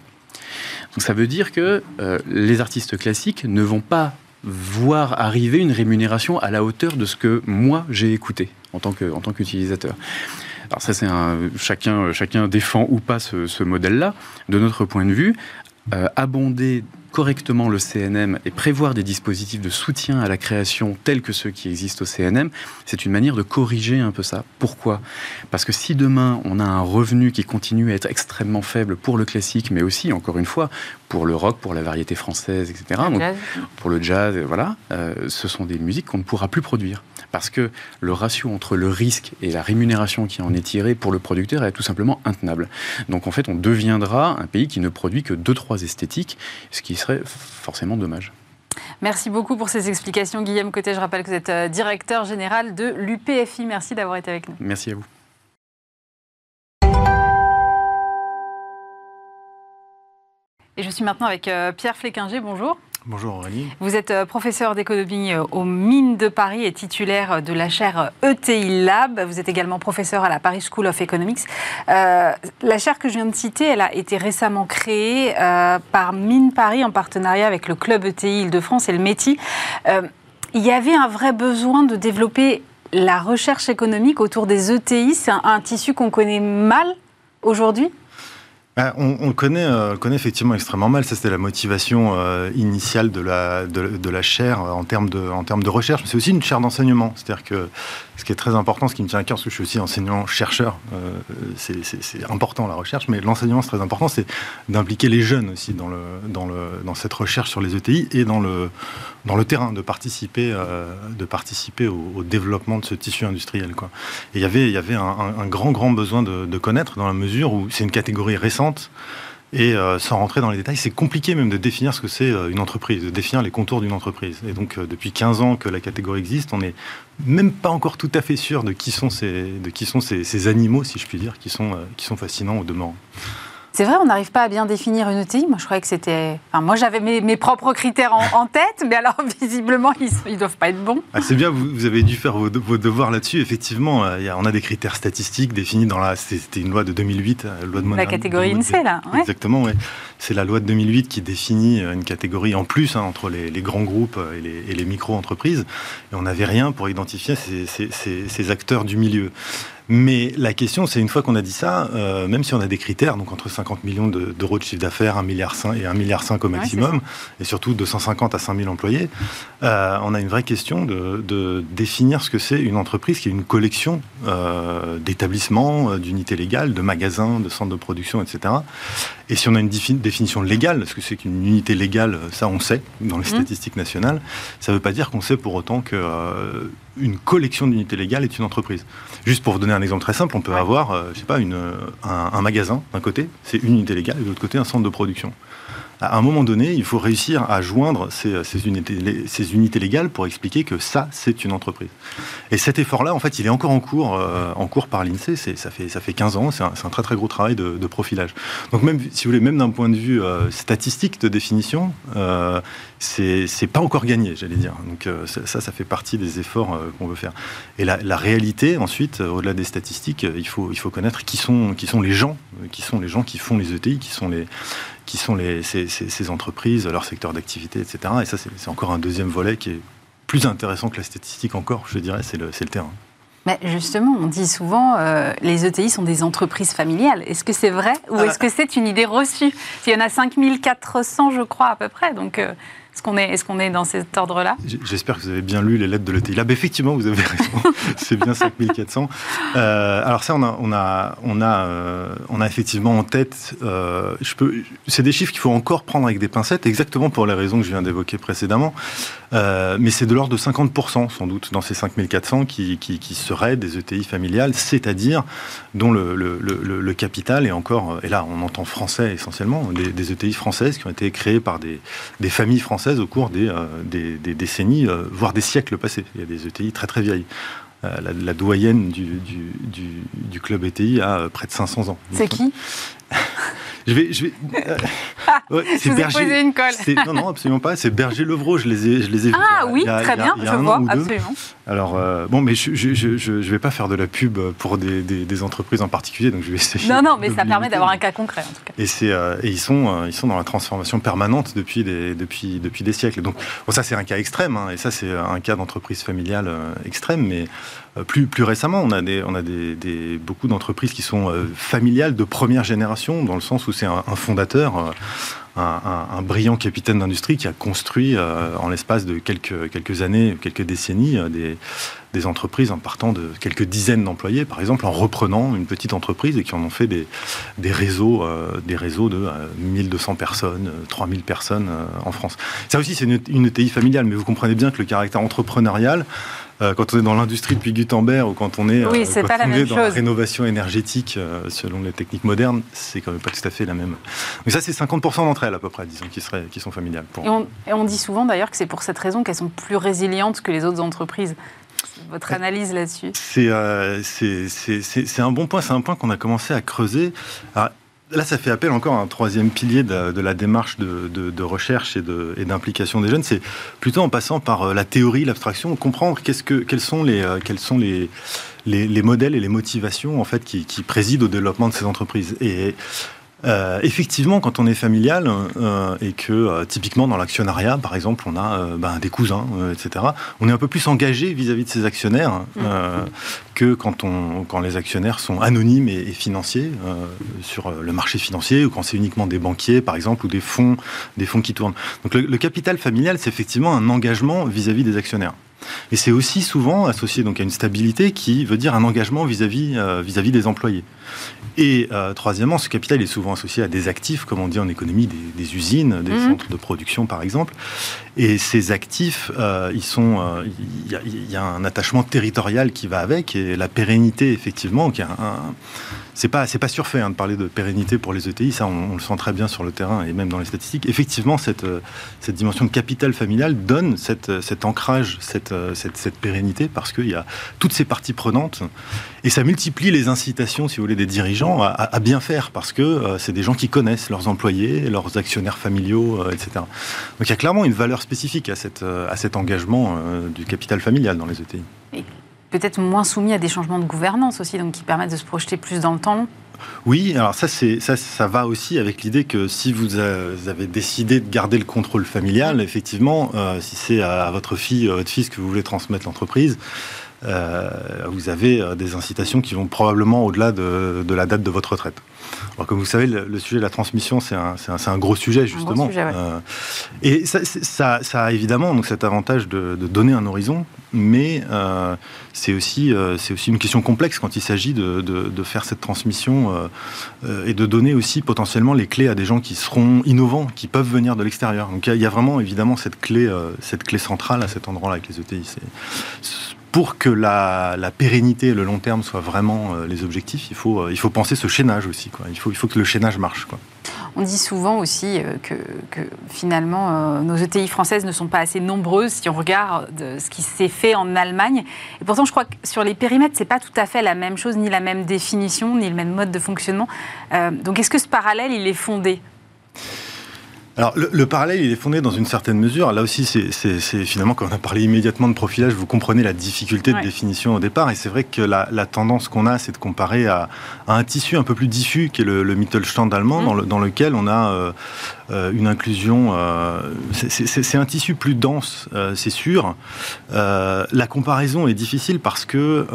Donc ça veut dire que euh, les artistes classiques ne vont pas voir arriver une rémunération à la hauteur de ce que moi j'ai écouté que en tant qu'utilisateur. Alors ça c'est un chacun chacun défend ou pas ce, modèle-là. De notre point de vue, euh, abonder correctement le CNM et prévoir des dispositifs de soutien à la création tels que ceux qui existent au CNM, c'est une manière de corriger un peu ça. Pourquoi? Parce que si demain on a un revenu qui continue à être extrêmement faible pour le classique, mais aussi, encore une fois, pour le rock, pour la variété française, etc., pour le jazz, voilà, euh, ce sont des musiques qu'on ne pourra plus produire parce que le ratio entre le risque et la rémunération qui en est tirée pour le producteur est tout simplement intenable. Donc en fait, on deviendra un pays qui ne produit que deux trois esthétiques, ce qui serait forcément dommage. Merci beaucoup pour ces explications, Guillaume Côté. Je rappelle que vous êtes euh, directeur général de l'UPFI. Merci d'avoir été avec nous. Merci à vous. Et je suis maintenant avec euh, Pierre Fléquinger. Bonjour. Bonjour Aurélie. Vous êtes euh, professeur d'économie euh, aux mines de Paris et titulaire de la chaire ETI Lab. Vous êtes également professeur à la Paris School of Economics. Euh, la chaire que je viens de citer, elle a été récemment créée par Mine Paris en partenariat avec le club ETI Île-de-France et le METI. il y avait un vrai besoin de développer la recherche économique autour des ETI. C'est un tissu qu'on connaît mal aujourd'hui bah, on, le connaît, euh, effectivement extrêmement mal. Ça, c'était la motivation euh, initiale de la, de, la chaire euh, en termes de, en termes de recherche. Mais c'est aussi une chaire d'enseignement. C'est-à-dire que ce qui est très important, ce qui me tient à cœur, parce que je suis aussi enseignant-chercheur, c'est important la recherche, mais l'enseignement, c'est très important, c'est d'impliquer les jeunes aussi dans, le, dans, le, dans cette recherche sur les ETI et dans le, dans le terrain, de participer, de participer au, développement de ce tissu industriel. Quoi. Et il y avait, y avait un, grand, grand besoin de, de connaître dans la mesure où c'est une catégorie récente et euh, sans rentrer dans les détails, c'est compliqué même de définir ce que c'est euh, une entreprise, de définir les contours d'une entreprise. Et donc, euh, depuis 15 ans que la catégorie existe, on n'est même pas encore tout à fait sûr de qui sont ces, animaux, si je puis dire, qui sont, qui sont fascinants au demeurant. C'est vrai, on n'arrive pas à bien définir une ETI. Moi, je croyais que c'était. Enfin, moi, j'avais mes, propres critères en, tête, mais alors, visiblement, ils ne doivent pas être bons. Ah, c'est bien, vous, avez dû faire vos, devoirs là-dessus. Effectivement, euh, on a des critères statistiques définis dans la. C'était une loi de 2008, la loi de La catégorie INSEE, là. Exactement, oui. C'est la loi de 2008 qui définit une catégorie en plus hein, entre les, grands groupes et les, micro-entreprises. Et on n'avait rien pour identifier ces, ces acteurs du milieu. Mais la question, c'est une fois qu'on a dit ça, euh, même si on a des critères, donc entre 50 millions d'euros de, chiffre d'affaires, 1 milliard et 1 milliard au maximum, et surtout de 150 à 5000 employés, euh, on a une vraie question de, définir ce que c'est une entreprise qui est une collection euh, d'établissements, d'unités légales, de magasins, de centres de production, etc. Et si on a une définition légale, ce que c'est qu'une unité légale, ça on sait dans les mmh. statistiques nationales, ça ne veut pas dire qu'on sait pour autant que une collection d'unités légales est une entreprise. Juste pour vous donner un exemple très simple, on peut avoir, euh, je sais pas, une, un, un magasin d'un côté, c'est une unité légale, et de l'autre côté un centre de production à un moment donné, il faut réussir à joindre ces, unités, ces unités, légales pour expliquer que ça, c'est une entreprise. Et cet effort-là, en fait, il est encore en cours, euh, en cours par l'INSEE. Ça fait, ça fait 15 ans, c'est un, très très gros travail de, profilage. Donc même, si vous voulez, même d'un point de vue euh, statistique de définition, euh, c'est pas encore gagné, j'allais dire. Donc euh, ça, ça fait partie des efforts qu'on veut faire. Et la, la réalité, ensuite, au-delà des statistiques, il faut, il faut connaître qui sont, qui sont les gens, qui sont les gens qui font les ETI, qui sont les, qui sont les, ces, entreprises, leur secteur d'activité, etc. Et ça, c'est encore un deuxième volet qui est plus intéressant que la statistique encore, je dirais, c'est le, le, terrain. Mais justement, on dit souvent euh, les ETI sont des entreprises familiales. Est-ce que c'est vrai ou ah. est-ce que c'est une idée reçue? Il y en a 5400, je crois, à peu près. Donc, euh, est-ce qu'on est, est, qu'on est dans cet ordre-là? J'espère que vous avez bien lu les lettres de l'ETI Lab. Effectivement, vous avez raison. c'est bien 5400. Euh, alors ça, on a, on a, on a, euh, on a effectivement en tête. Euh, je peux. C'est des chiffres qu'il faut encore prendre avec des pincettes, exactement pour les raisons que je viens d'évoquer précédemment. Euh, mais c'est de l'ordre de 50% sans doute dans ces 5400 qui, qui, qui seraient des ETI familiales, c'est-à-dire dont le, le, le, le, capital est encore. Et là, on entend français essentiellement, des, des ETI françaises qui ont été créées par des, des familles françaises au cours des, euh, décennies, euh, voire des siècles passés. Il y a des ETI très très vieilles. Euh, la, doyenne du, du, club ETI a près de 500 ans. C'est qui? Je vais. Je vais ouais, c'est Berger. Une colle. Non, non, absolument pas. C'est Berger Levrault. Je les ai, je les ai vus. Ah oui, très bien. je vois, absolument. Alors, euh, bon, mais je ne vais pas faire de la pub pour des, des, entreprises en particulier, donc je vais essayer. Non, non, mais ça permet d'avoir un cas concret, en tout cas. Et, euh, et ils, sont, euh, ils sont dans la transformation permanente depuis des, depuis, depuis des siècles. Donc, bon, ça, c'est un cas extrême, hein, et ça, c'est un cas d'entreprise familiale extrême, mais plus, plus récemment, on a, des, on a des, des beaucoup d'entreprises qui sont familiales de première génération, dans le sens où c'est un, un, fondateur un, brillant capitaine d'industrie qui a construit euh, en l'espace de quelques, quelques années, quelques décennies, euh, des, des, entreprises en partant de quelques dizaines d'employés, par exemple, en reprenant une petite entreprise et qui en ont fait des, des réseaux, euh, des réseaux de 1200 personnes, 3000 personnes en France. Ça aussi, c'est une, une ETI familiale, mais vous comprenez bien que le caractère entrepreneurial, euh, quand on est dans l'industrie depuis Gutenberg ou quand on est, oui, euh, la dans la rénovation énergétique euh, selon les techniques modernes, c'est quand même pas tout à fait la même. Mais ça, c'est 50% d'entre elles à peu près, disons, qui, seraient, qui sont familiales. Et, on, et, on, dit souvent d'ailleurs que c'est pour cette raison qu'elles sont plus résilientes que les autres entreprises. Votre analyse là-dessus? C'est un bon point, c'est un point qu'on a commencé à creuser. Alors, Là, ça fait appel encore à un troisième pilier de, la démarche de, recherche et d'implication des jeunes. C'est plutôt en passant par euh, la théorie, l'abstraction, comprendre quels sont, les, euh, les, les, modèles et les motivations en fait qui, président au développement de ces entreprises. Euh, effectivement, quand on est familial euh, et que euh, typiquement dans l'actionnariat, par exemple, on a ben, des cousins, etc., on est un peu plus engagé vis-à-vis de ses actionnaires mmh. que quand, on, quand les actionnaires sont anonymes et, financiers sur le marché financier ou quand c'est uniquement des banquiers, par exemple, ou des fonds, des fonds qui tournent. Donc le, capital familial, c'est effectivement un engagement vis-à-vis des actionnaires. Et c'est aussi souvent associé donc à une stabilité qui veut dire un engagement vis-à-vis vis-à-vis des employés. Et euh, troisièmement, ce capital est souvent associé à des actifs, comme on dit en économie, des, usines, des mhm. centres de production, par exemple. Et ces actifs, euh, ils sont, euh, il y, a un attachement territorial qui va avec, et la pérennité, effectivement, qui un, c'est pas pas surfait hein, de parler de pérennité pour les ETI, ça on, le sent très bien sur le terrain et même dans les statistiques. Effectivement, cette cette dimension de capital familial donne cette, cet ancrage, cette, cette, pérennité parce qu'il y a toutes ces parties prenantes et ça multiplie les incitations, si vous voulez, des dirigeants à, bien faire parce que c'est des gens qui connaissent leurs employés, leurs actionnaires familiaux, etc. Donc il y a clairement une valeur spécifique à, cette, à cet engagement du capital familial dans les ETI. Et peut-être moins soumis à des changements de gouvernance aussi, donc qui permettent de se projeter plus dans le temps oui, alors ça, ça, ça va aussi avec l'idée que si vous avez décidé de garder le contrôle familial, effectivement, euh, si c'est à votre fille, votre fils que vous voulez transmettre l'entreprise, euh, vous avez euh, des incitations qui vont probablement au-delà de, la date de votre retraite. Alors, comme vous savez, le, sujet de la transmission, c'est un, gros sujet, justement. et ça, ça, a évidemment donc, cet avantage de, donner un horizon, mais c'est aussi, c'est aussi une question complexe quand il s'agit de, faire cette transmission et de donner aussi potentiellement les clés à des gens qui seront innovants, qui peuvent venir de l'extérieur. Donc il y, a vraiment évidemment cette clé, cette clé centrale à cet endroit-là avec les ETI pour que la, pérennité et le long terme soient vraiment euh, les objectifs, il faut, euh, il faut penser ce chaînage aussi. Quoi. Il, faut, il faut que le chaînage marche. Quoi. On dit souvent aussi euh, que, finalement nos ETI françaises ne sont pas assez nombreuses si on regarde ce qui s'est fait en Allemagne. Et pourtant, je crois que sur les périmètres, c'est pas tout à fait la même chose, ni la même définition, ni le même mode de fonctionnement. donc, est-ce que ce parallèle, il est fondé? Alors, le, parallèle, il est fondé dans une certaine mesure. Là aussi, c'est finalement, quand on a parlé immédiatement de profilage, vous comprenez la difficulté de définition au départ. Et c'est vrai que la, tendance qu'on a, c'est de comparer à, un tissu un peu plus diffus, qui est le, Mittelstand allemand, mmh. dans, le, dans, lequel on a euh, une inclusion. Euh, c'est un tissu plus dense, c'est sûr. la comparaison est difficile parce que,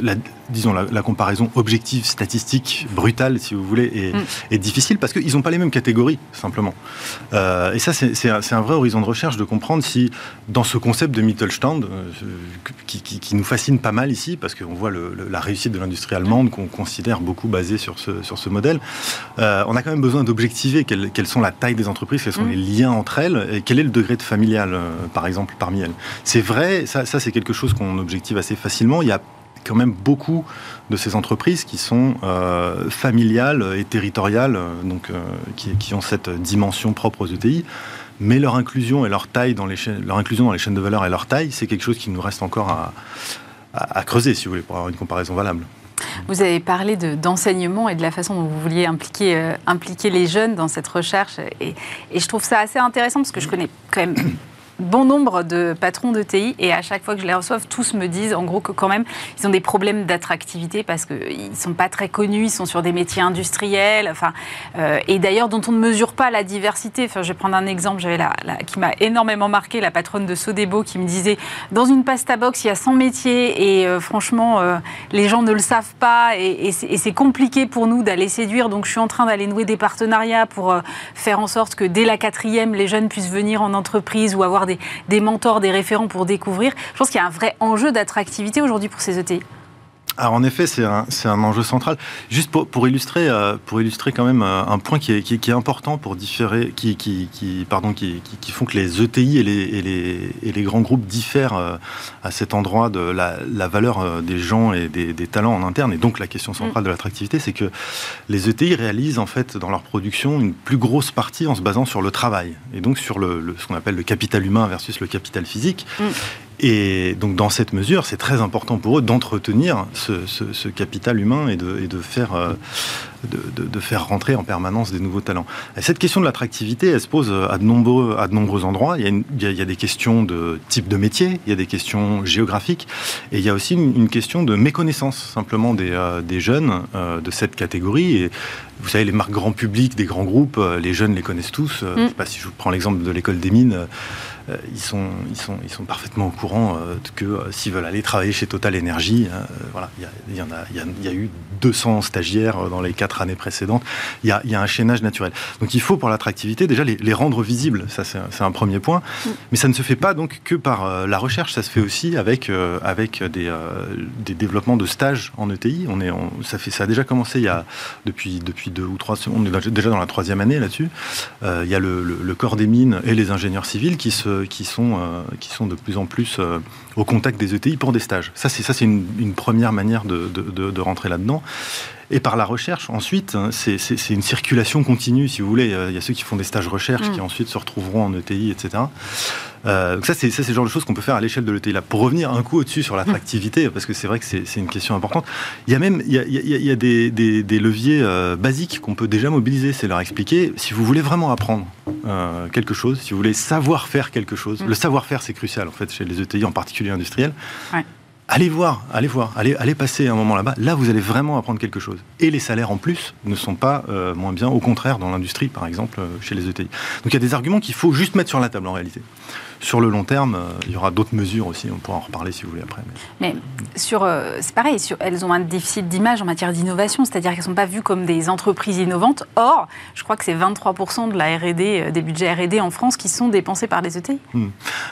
la, disons, la, comparaison objective, statistique, brutale, si vous voulez, est, est difficile parce qu'ils n'ont pas les mêmes catégories, simplement. Euh, et ça, c'est un, vrai horizon de recherche de comprendre si, dans ce concept de Mittelstand, euh, qui, nous fascine pas mal ici, parce qu'on voit la réussite de l'industrie allemande qu'on considère beaucoup basée sur ce, sur ce modèle, euh, on a quand même besoin d'objectiver quelles, sont la taille des entreprises, quels sont mm. les liens entre elles, et quel est le degré de familial, par exemple, parmi elles? C'est vrai, ça, ça c'est quelque chose qu'on objective assez facilement. Il y a quand même beaucoup de ces entreprises qui sont euh, familiales et territoriales, donc euh, qui, ont cette dimension propre aux ETI. Mais leur inclusion et leur taille dans les chaînes, leur inclusion dans les chaînes de valeur et leur taille, c'est quelque chose qui nous reste encore à, à, creuser, si vous voulez, pour avoir une comparaison valable. Vous avez parlé d'enseignement et de la façon dont vous vouliez impliquer, euh, impliquer les jeunes dans cette recherche. Et, et, je trouve ça assez intéressant parce que je connais quand même bon nombre de patrons de TI et à chaque fois que je les reçois, tous me disent en gros que quand même ils ont des problèmes d'attractivité parce qu'ils ne sont pas très connus, ils sont sur des métiers industriels, enfin, euh, et d'ailleurs dont on ne mesure pas la diversité. Enfin, je vais prendre un exemple, j'avais la, qui m'a énormément marqué, la patronne de Sodebo qui me disait dans une pasta box il y a 100 métiers et euh, franchement euh, les gens ne le savent pas et, et c'est compliqué pour nous d'aller séduire donc je suis en train d'aller nouer des partenariats pour faire en sorte que dès la quatrième les jeunes puissent venir en entreprise ou avoir des, mentors, des référents pour découvrir. Je pense qu'il y a un vrai enjeu d'attractivité aujourd'hui pour ces ETI. Alors en effet, c'est un, un, enjeu central. Juste pour, pour, illustrer, euh, pour illustrer quand même euh, un point qui est, qui, est important pour différer, qui, qui, qui pardon, qui, qui, font que les ETI et les, et les, et les grands groupes diffèrent euh, à cet endroit de la, la valeur des gens et des, des, talents en interne. Et donc la question centrale mm. de l'attractivité, c'est que les ETI réalisent en fait dans leur production une plus grosse partie en se basant sur le travail et donc sur le, ce qu'on appelle le capital humain versus le capital physique. Mm. Et donc dans cette mesure, c'est très important pour eux d'entretenir ce, capital humain et de, faire, euh, de, faire rentrer en permanence des nouveaux talents. cette question de l'attractivité, elle se pose à de nombreux, à de nombreux endroits. Il y, a des questions de type de métier, il y a des questions géographiques, et il y a aussi une, question de méconnaissance simplement des, euh, jeunes euh, de cette catégorie. Et vous savez, les marques grand public des grands groupes, les jeunes les connaissent tous. Je ne mm. sais pas si je vous prends l'exemple de l'école des mines. Euh, ils, sont, ils, sont, ils sont parfaitement au courant euh, que euh, s'ils veulent aller travailler chez Total Energy, voilà, il y, en a, il y, a, eu 200 stagiaires dans les quatre années précédentes. Il y a, y a un chaînage naturel. Donc il faut pour l'attractivité déjà les, les, rendre visibles. Ça c'est un, premier point. Mm. Mais ça ne se fait pas donc que par la recherche. Ça se fait aussi avec avec des, des développements de stages en ETI. On est, ça fait ça a déjà commencé il y a depuis depuis deux ou trois. On est déjà dans la troisième année là-dessus. il y a le, le corps des mines et les ingénieurs civils qui se qui, sont, euh, qui sont de plus en plus euh, au contact des ETI pour des stages. Ça, c'est, une, première manière de, rentrer là-dedans. Et par la recherche, ensuite, hein, c'est une circulation continue, si vous voulez. Il y a ceux qui font des stages recherche, qui mm. ensuite se retrouveront en ETI, etc. Euh, donc ça, c'est le genre de choses qu'on peut faire à l'échelle de l'ETI. Là, pour revenir un coup au-dessus sur l'attractivité, parce que c'est vrai que c'est une question importante, il y a même il y a, il y a des, des, des, leviers euh, basiques qu'on peut déjà mobiliser. C'est leur expliquer, si vous voulez vraiment apprendre euh, quelque chose, si vous voulez savoir faire quelque chose, mm. le savoir-faire, c'est crucial, en fait, chez les ETI, en particulier industriels. Ouais allez voir, allez voir, allez, passer un moment là-bas. Là, vous allez vraiment apprendre quelque chose. Et les salaires en plus ne sont pas euh, moins bien, au contraire, dans l'industrie, par exemple, euh, chez les ETI. Donc il y a des arguments qu'il faut juste mettre sur la table en réalité. Sur le long terme, euh, il y aura d'autres mesures aussi, on pourra en reparler si vous voulez après. Mais, sur, euh, c'est pareil, sur, elles ont un déficit d'image en matière d'innovation, c'est-à-dire qu'elles ne sont pas vues comme des entreprises innovantes. Or, je crois que c'est 23% de la R&D, euh, des budgets R&D en France qui sont dépensés par les ETI. Hmm.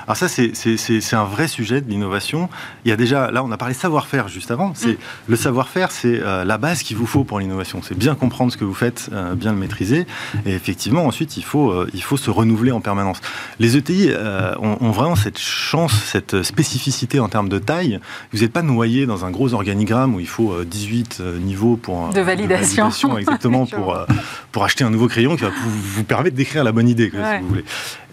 Alors ça, c'est, c'est, un vrai sujet de l'innovation. Il y a déjà, là, on a parlé savoir-faire juste avant. C'est, hmm. Le savoir-faire, c'est la base qu'il vous faut pour l'innovation. C'est bien comprendre ce que vous faites, bien le maîtriser. Et effectivement, ensuite, il faut, il faut se renouveler en permanence. Les ETI ont, vraiment cette chance, cette spécificité en termes de taille. Vous n'êtes pas noyé dans un gros organigramme où il faut 18 euh, euh, niveaux pour de validation, exactement pour euh, pour acheter un nouveau crayon qui va vous, permettre d'écrire la bonne idée, si vous voulez.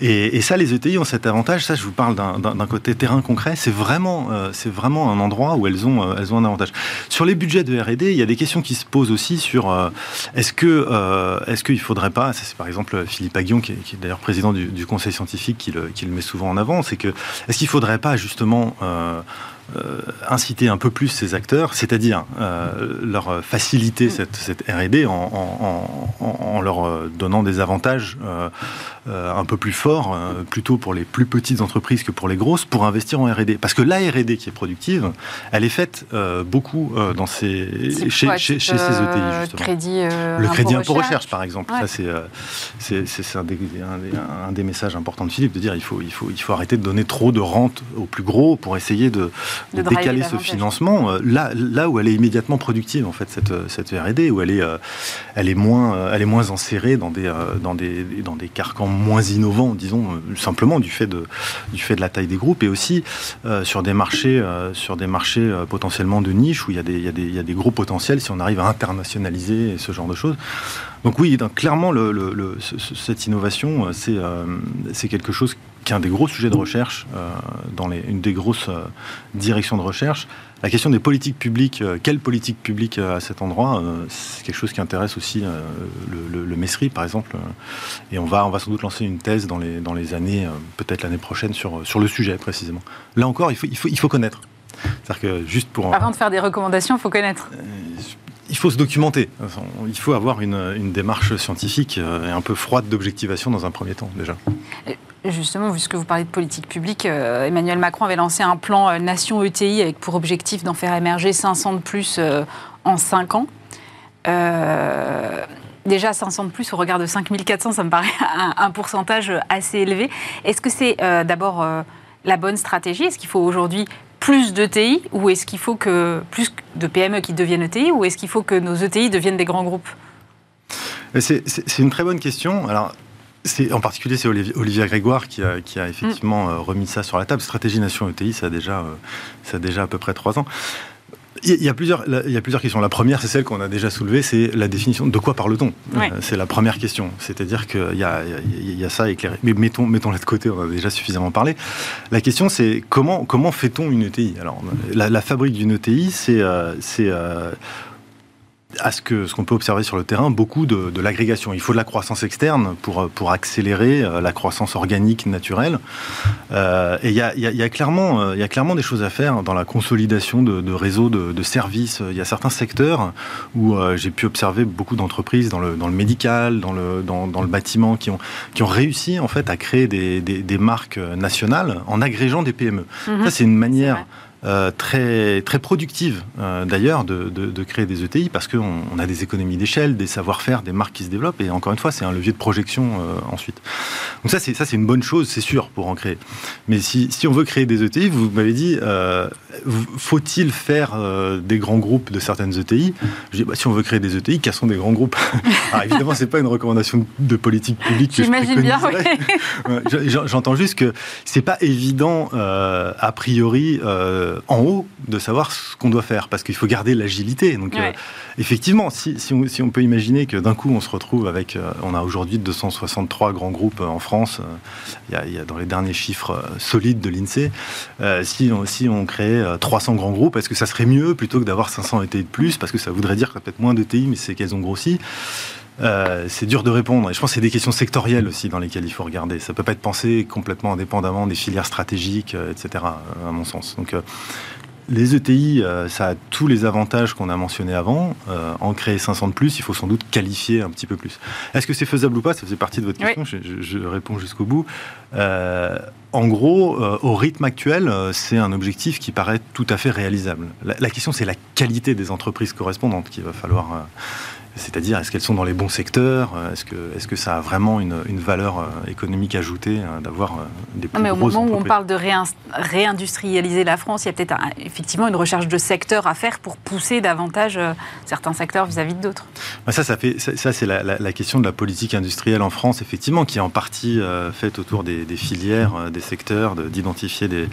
Et, ça, les ETI ont cet avantage. Ça, je vous parle d'un côté terrain concret. C'est vraiment, c'est vraiment un endroit où elles ont, elles ont un avantage. Sur les budgets de R&D, il y a des questions qui se posent aussi sur est-ce que, est-ce qu'il faudrait pas, c'est par exemple Philippe Aguillon, qui est, d'ailleurs président du, conseil scientifique, qui le, qui le met souvent en avant, c'est que est-ce qu'il ne faudrait pas justement euh, euh, inciter un peu plus ces acteurs, c'est-à-dire euh, leur faciliter mm. cette, cette R&D en, leur donnant des avantages un peu plus forts, plutôt pour les plus petites entreprises que pour les grosses, pour investir en R&D. Parce que la R&D qui est productive, elle est faite beaucoup dans ces, chez, chez, ces ETI justement. Crédit, le crédit impôt recherche, par exemple. Ça c'est c'est un, un, des messages importants de Philippe de dire il faut il faut il faut arrêter de donner trop de rente aux plus gros pour essayer de, décaler ce financement euh, là, là où elle est immédiatement productive, en fait, cette, cette R&D, où elle est, euh, elle, est moins, euh, elle est moins enserrée dans des, dans, des, dans des carcans moins innovants, disons, simplement du fait, de, du fait de la taille des groupes, et aussi sur des marchés, sur des marchés potentiellement de niche, où il y, a des, y y a des gros potentiels si on arrive à internationaliser ce genre de choses. Donc oui, donc, clairement, cette innovation, c'est quelque chose qui est un des gros sujets de recherche, euh, dans les, une des grosses euh, directions de recherche. La question des politiques publiques, euh, quelle politique publique à cet endroit, c'est quelque chose qui intéresse aussi le, le, MESRI, par exemple. et on va, on va sans doute lancer une thèse dans les, dans les années, peut-être l'année prochaine, sur, sur le sujet précisément. Là encore, il faut, il faut, il faut connaître. C'est-à-dire que juste pour... Avant de faire des recommandations, il faut connaître il faut se documenter. Il faut avoir une, une démarche scientifique et un peu froide d'objectivation dans un premier temps, déjà. Justement, puisque vous parlez de politique publique, euh, Emmanuel Macron avait lancé un plan euh, Nation ETI avec pour objectif d'en faire émerger 500 de plus euh, en 5 ans. déjà 500 de plus au regard de 5400, ça me paraît un, pourcentage assez élevé. Est-ce que c'est d'abord la bonne stratégie? Est-ce qu'il faut aujourd'hui plus d'ETI ou est-ce qu'il faut que plus de PME qui deviennent ETI ou est-ce qu'il faut que nos ETI deviennent des grands groupes? C'est une très bonne question. Alors, en particulier, c'est Olivier, Grégoire qui a, effectivement mm. euh, remis ça sur la table. Stratégie Nation ETI, ça a déjà, euh, ça a déjà à peu près trois ans. Il y, a plusieurs, il y a plusieurs questions. La première, c'est celle qu'on a déjà soulevée, c'est la définition de quoi parle-t-on? Euh, C'est la première question. C'est-à-dire qu'il y a, il y a ça éclairé. Mais mettons, mettons-la de côté, on a déjà suffisamment parlé. La question, c'est comment, comment fait-on une ETI Alors, la, fabrique d'une ETI, c'est à ce que ce qu'on peut observer sur le terrain, beaucoup de, de l'agrégation. Il faut de la croissance externe pour, pour accélérer euh, la croissance organique naturelle. Euh, et il y a, y, a, y a, clairement euh, il y a clairement des choses à faire dans la consolidation de, de réseaux de, de, services. Il y a certains secteurs où euh, j'ai pu observer beaucoup d'entreprises dans le, dans le médical, dans le, dans, dans, le bâtiment, qui ont, qui ont réussi en fait à créer des, des, des marques nationales en agrégeant des PME. Mhm. Ça, c'est une manière euh, très, très productive euh, d'ailleurs de, de, créer des ETI parce qu'on on a des économies d'échelle, des savoir-faire, des marques qui se développent et encore une fois c'est un levier de projection euh, ensuite. Donc ça c'est ça c'est une bonne chose c'est sûr pour en créer. Mais si, si on veut créer des ETI, vous m'avez dit faut-il faire des grands groupes de certaines ETI Je dis bah, si on veut créer des ETI, quels sont des grands groupes Alors évidemment c'est pas une recommandation de politique publique. J'imagine bien. J'entends juste que c'est pas évident a priori en haut de savoir ce qu'on doit faire, parce qu'il faut garder l'agilité. Donc, effectivement, si, si, on, peut imaginer que d'un coup, on se retrouve avec, on a aujourd'hui 263 grands groupes en France, il y, a, dans les derniers chiffres solides de l'INSEE, si, on, si on crée 300 grands groupes, est-ce que ça serait mieux plutôt que d'avoir 500 ETI de plus, parce que ça voudrait dire qu'il y a peut-être moins d'ETI, mais c'est qu'elles ont grossi euh, c'est dur de répondre. Et je pense que c'est des questions sectorielles aussi dans lesquelles il faut regarder. Ça ne peut pas être pensé complètement indépendamment des filières stratégiques, euh, etc., euh, à mon sens. Donc, les ETI, ça a tous les avantages qu'on a mentionnés avant. en créer 500 de plus, il faut sans doute qualifier un petit peu plus. Est-ce que c'est faisable ou pas? Ça faisait partie de votre question. Je, réponds jusqu'au bout. en gros, au rythme actuel, c'est un objectif qui paraît tout à fait réalisable. La, la question, c'est la qualité des entreprises correspondantes qu'il va falloir c'est-à-dire, est-ce qu'elles sont dans les bons secteurs euh, Est-ce que, est que ça a vraiment une, valeur euh, économique ajoutée euh, d'avoir des plus mais Au moment où on parle de réindustrialiser la France, il y a peut-être effectivement une recherche de secteur à faire pour pousser davantage certains secteurs vis-à-vis d'autres. Bah, ça, ça, fait, ça, c'est la, question de la politique industrielle en France, effectivement, qui est en partie faite autour des, filières, des secteurs, d'identifier des,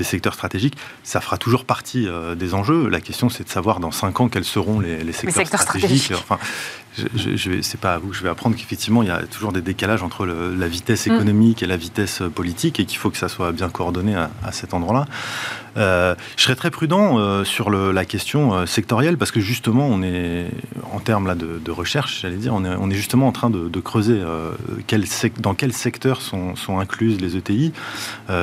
secteurs stratégiques. Ça fera toujours partie des enjeux. La question, c'est de savoir dans cinq ans quels seront les, secteurs, stratégiques. Enfin, je, je, c'est pas à vous que je vais apprendre qu'effectivement il y a toujours des décalages entre la vitesse économique et la vitesse politique et qu'il faut que ça soit bien coordonné à, cet endroit-là. Euh, je serais très prudent euh, sur la question euh, sectorielle parce que justement on est en termes là de, recherche, j'allais dire, on est, on est, justement en train de, creuser quel dans quel secteur sont, sont, incluses les ETI,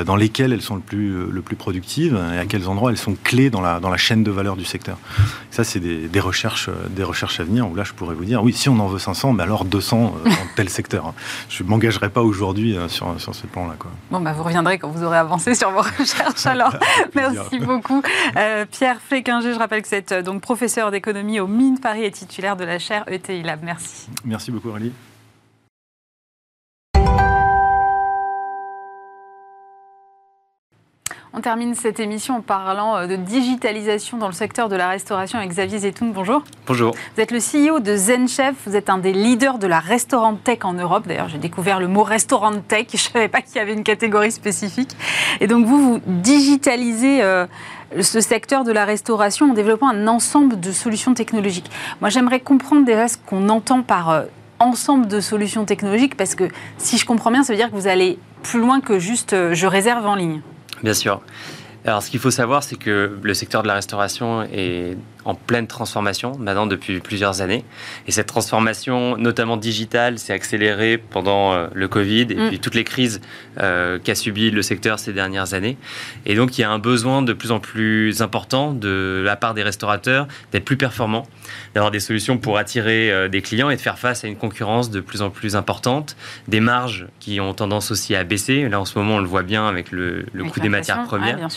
dans lesquels elles sont le plus, le plus productives et à quels endroits elles sont clés dans la, dans la chaîne de valeur du secteur. Ça c'est des, des, recherches, des recherches à venir où là je pourrais vous dire oui, si on en veut 500, mais alors 200 euh, dans tel secteur. Hein. Je ne m'engagerai pas aujourd'hui sur, sur ce plan-là. Bon, bah, vous reviendrez quand vous aurez avancé sur vos recherches. Alors, merci beaucoup. Euh, Pierre Fléquinger, je rappelle que vous êtes donc professeur d'économie au Mines Paris et titulaire de la chaire ETI Lab. Merci. Merci beaucoup, Aurélie. On termine cette émission en parlant euh, de digitalisation dans le secteur de la restauration avec Xavier Zetoun. Bonjour. Bonjour. Vous êtes le CEO de ZenChef. Vous êtes un des leaders de la restaurant tech en Europe. D'ailleurs, j'ai découvert le mot restaurant tech. Je ne savais pas qu'il y avait une catégorie spécifique. Et donc, vous, vous digitalisez. Euh, ce secteur de la restauration en développant un ensemble de solutions technologiques. Moi, j'aimerais comprendre déjà ce qu'on entend par euh, ensemble de solutions technologiques, parce que si je comprends bien, ça veut dire que vous allez plus loin que juste je réserve en ligne. Bien sûr. Alors, ce qu'il faut savoir, c'est que le secteur de la restauration est en pleine transformation maintenant depuis plusieurs années. Et cette transformation, notamment digitale, s'est accélérée pendant euh, le Covid et mm. puis toutes les crises euh, qu'a subi le secteur ces dernières années. Et donc, il y a un besoin de plus en plus important de la part des restaurateurs d'être plus performants, d'avoir des solutions pour attirer euh, des clients et de faire face à une concurrence de plus en plus importante, des marges qui ont tendance aussi à baisser. Là, en ce moment, on le voit bien avec le, coût des matières premières.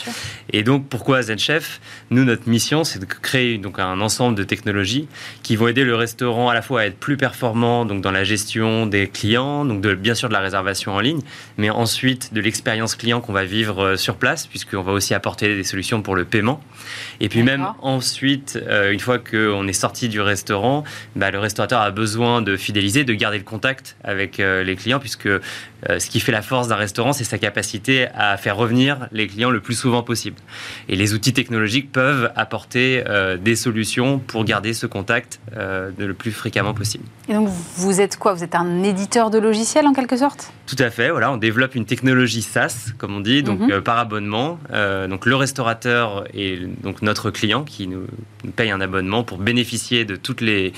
et donc, pourquoi ZenChef? Nous, notre mission, c'est de créer donc un ensemble de technologies qui vont aider le restaurant à la fois à être plus performant donc dans la gestion des clients, donc de, bien sûr de la réservation en ligne, mais ensuite de l'expérience client qu'on va vivre euh, sur place, puisqu'on va aussi apporter des solutions pour le paiement. Et puis même ensuite, euh, une fois qu'on est sorti du restaurant, bah, le restaurateur a besoin de fidéliser, de garder le contact avec euh, les clients, puisque ce qui fait la force d'un restaurant, c'est sa capacité à faire revenir les clients le plus souvent possible. Et les outils technologiques peuvent apporter des solutions pour garder ce contact euh, le plus fréquemment possible. Et donc vous êtes quoi? Vous êtes un éditeur de logiciels en quelque sorte? Tout à fait, voilà, on développe une technologie SaaS, comme on dit, donc mhm. euh, par abonnement. Euh, donc le restaurateur est donc notre client qui nous, paye un abonnement pour bénéficier de toutes les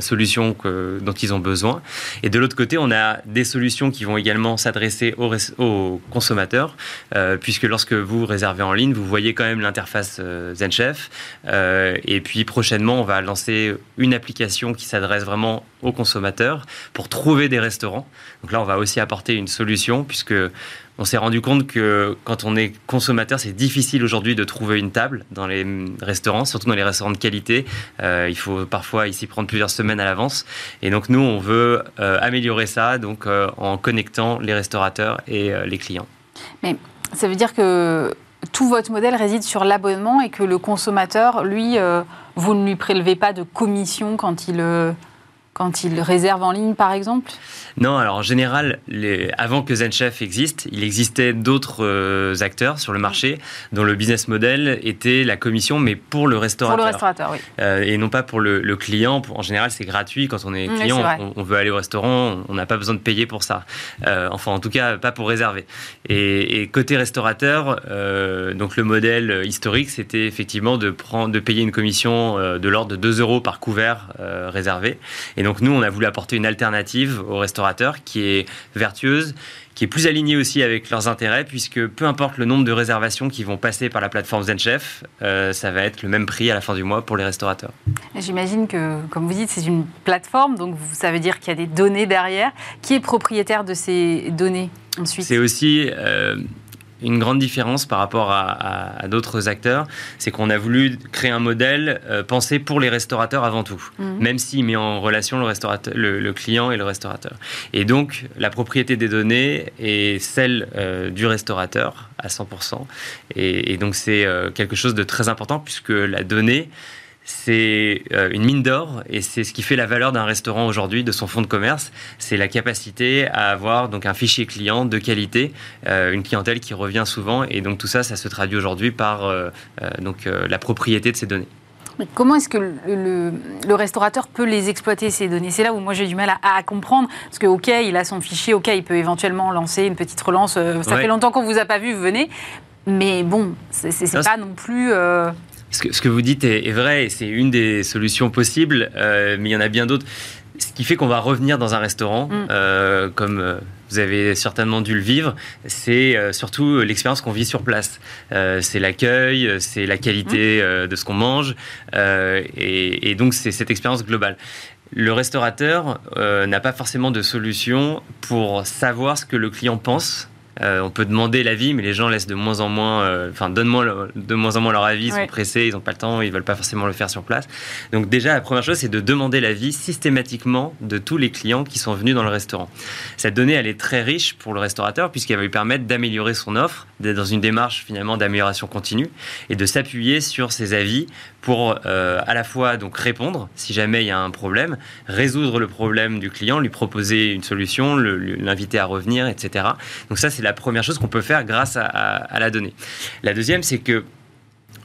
solutions que, dont ils ont besoin. Et de l'autre côté, on a des solutions qui vont s'adresser aux, consommateurs, puisque lorsque vous réservez en ligne, vous voyez quand même l'interface ZenChef. Et puis prochainement, on va lancer une application qui s'adresse vraiment aux consommateurs pour trouver des restaurants. Donc là, on va aussi apporter une solution puisque on s'est rendu compte que quand on est consommateur, c'est difficile aujourd'hui de trouver une table dans les restaurants, surtout dans les restaurants de qualité. Euh, il faut parfois ici prendre plusieurs semaines à l'avance. Et donc nous, on veut euh, améliorer ça donc euh, en connectant les restaurateurs et les clients. Mais ça veut dire que tout votre modèle réside sur l'abonnement et que le consommateur, lui, vous ne lui prélevez pas de commission quand il, quand ils réservent en ligne, par exemple Non, alors en général, les... avant que ZenChef existe, il existait d'autres euh, acteurs sur le marché dont le business model était la commission, mais pour le restaurateur. Pour le restaurateur, oui. Euh, et non pas pour le, client. En général, c'est gratuit. Quand on est client, on, veut aller au restaurant, on n'a pas besoin de payer pour ça. Euh, enfin, en tout cas, pas pour réserver. Et, côté restaurateur, donc le modèle historique, c'était effectivement de, prendre, de payer une commission de l'ordre de 2 euros par couvert réservé. Et donc nous, on a voulu apporter une alternative aux restaurateurs qui est vertueuse, qui est plus alignée aussi avec leurs intérêts, puisque peu importe le nombre de réservations qui vont passer par la plateforme ZenChef, euh, ça va être le même prix à la fin du mois pour les restaurateurs. J'imagine que, comme vous dites, c'est une plateforme, donc ça veut dire qu'il y a des données derrière. Qui est propriétaire de ces données ensuite? C'est aussi... Euh, une grande différence par rapport à, d'autres acteurs, c'est qu'on a voulu créer un modèle euh, pensé pour les restaurateurs avant tout, mhm. même s'il met en relation le, restaurateur, le, client et le restaurateur. Et donc, la propriété des données est celle euh, du restaurateur à 100%. Et, et donc, c'est euh, quelque chose de très important puisque la donnée, c'est euh, une mine d'or et c'est ce qui fait la valeur d'un restaurant aujourd'hui, de son fonds de commerce. C'est la capacité à avoir donc un fichier client de qualité, euh, une clientèle qui revient souvent et donc tout ça, ça se traduit aujourd'hui par euh, donc la propriété de ces données. comment est-ce que le, restaurateur peut les exploiter, ces données? C'est là où moi j'ai du mal à, comprendre. Parce que, OK, il a son fichier, OK, il peut éventuellement lancer une petite relance. ça fait longtemps qu'on ne vous a pas vu, venez. Mais bon, c'est pas non plus ce que, vous dites est, vrai et c'est une des solutions possibles, euh, mais il y en a bien d'autres. Ce qui fait qu'on va revenir dans un restaurant, mm. euh, comme euh, vous avez certainement dû le vivre, c'est surtout l'expérience qu'on vit sur place. c'est l'accueil, c'est la qualité mm. de ce qu'on mange, et, et, donc c'est cette expérience globale. Le restaurateur n'a pas forcément de solution pour savoir ce que le client pense euh, on peut demander l'avis, mais les gens laissent de moins en moins, euh, enfin donnent de moins en moins leur avis, ils sont pressés, ils n'ont pas le temps, ils veulent pas forcément le faire sur place. Donc déjà, la première chose, c'est de demander l'avis systématiquement de tous les clients qui sont venus dans le restaurant. Cette donnée, elle est très riche pour le restaurateur puisqu'elle va lui permettre d'améliorer son offre, d'être dans une démarche finalement d'amélioration continue et de s'appuyer sur ses avis pour euh, à la fois donc répondre si jamais il y a un problème, résoudre le problème du client, lui proposer une solution, l'inviter à revenir, etc. Donc ça, c'est la première chose qu'on peut faire grâce à, la donnée. La deuxième, c'est que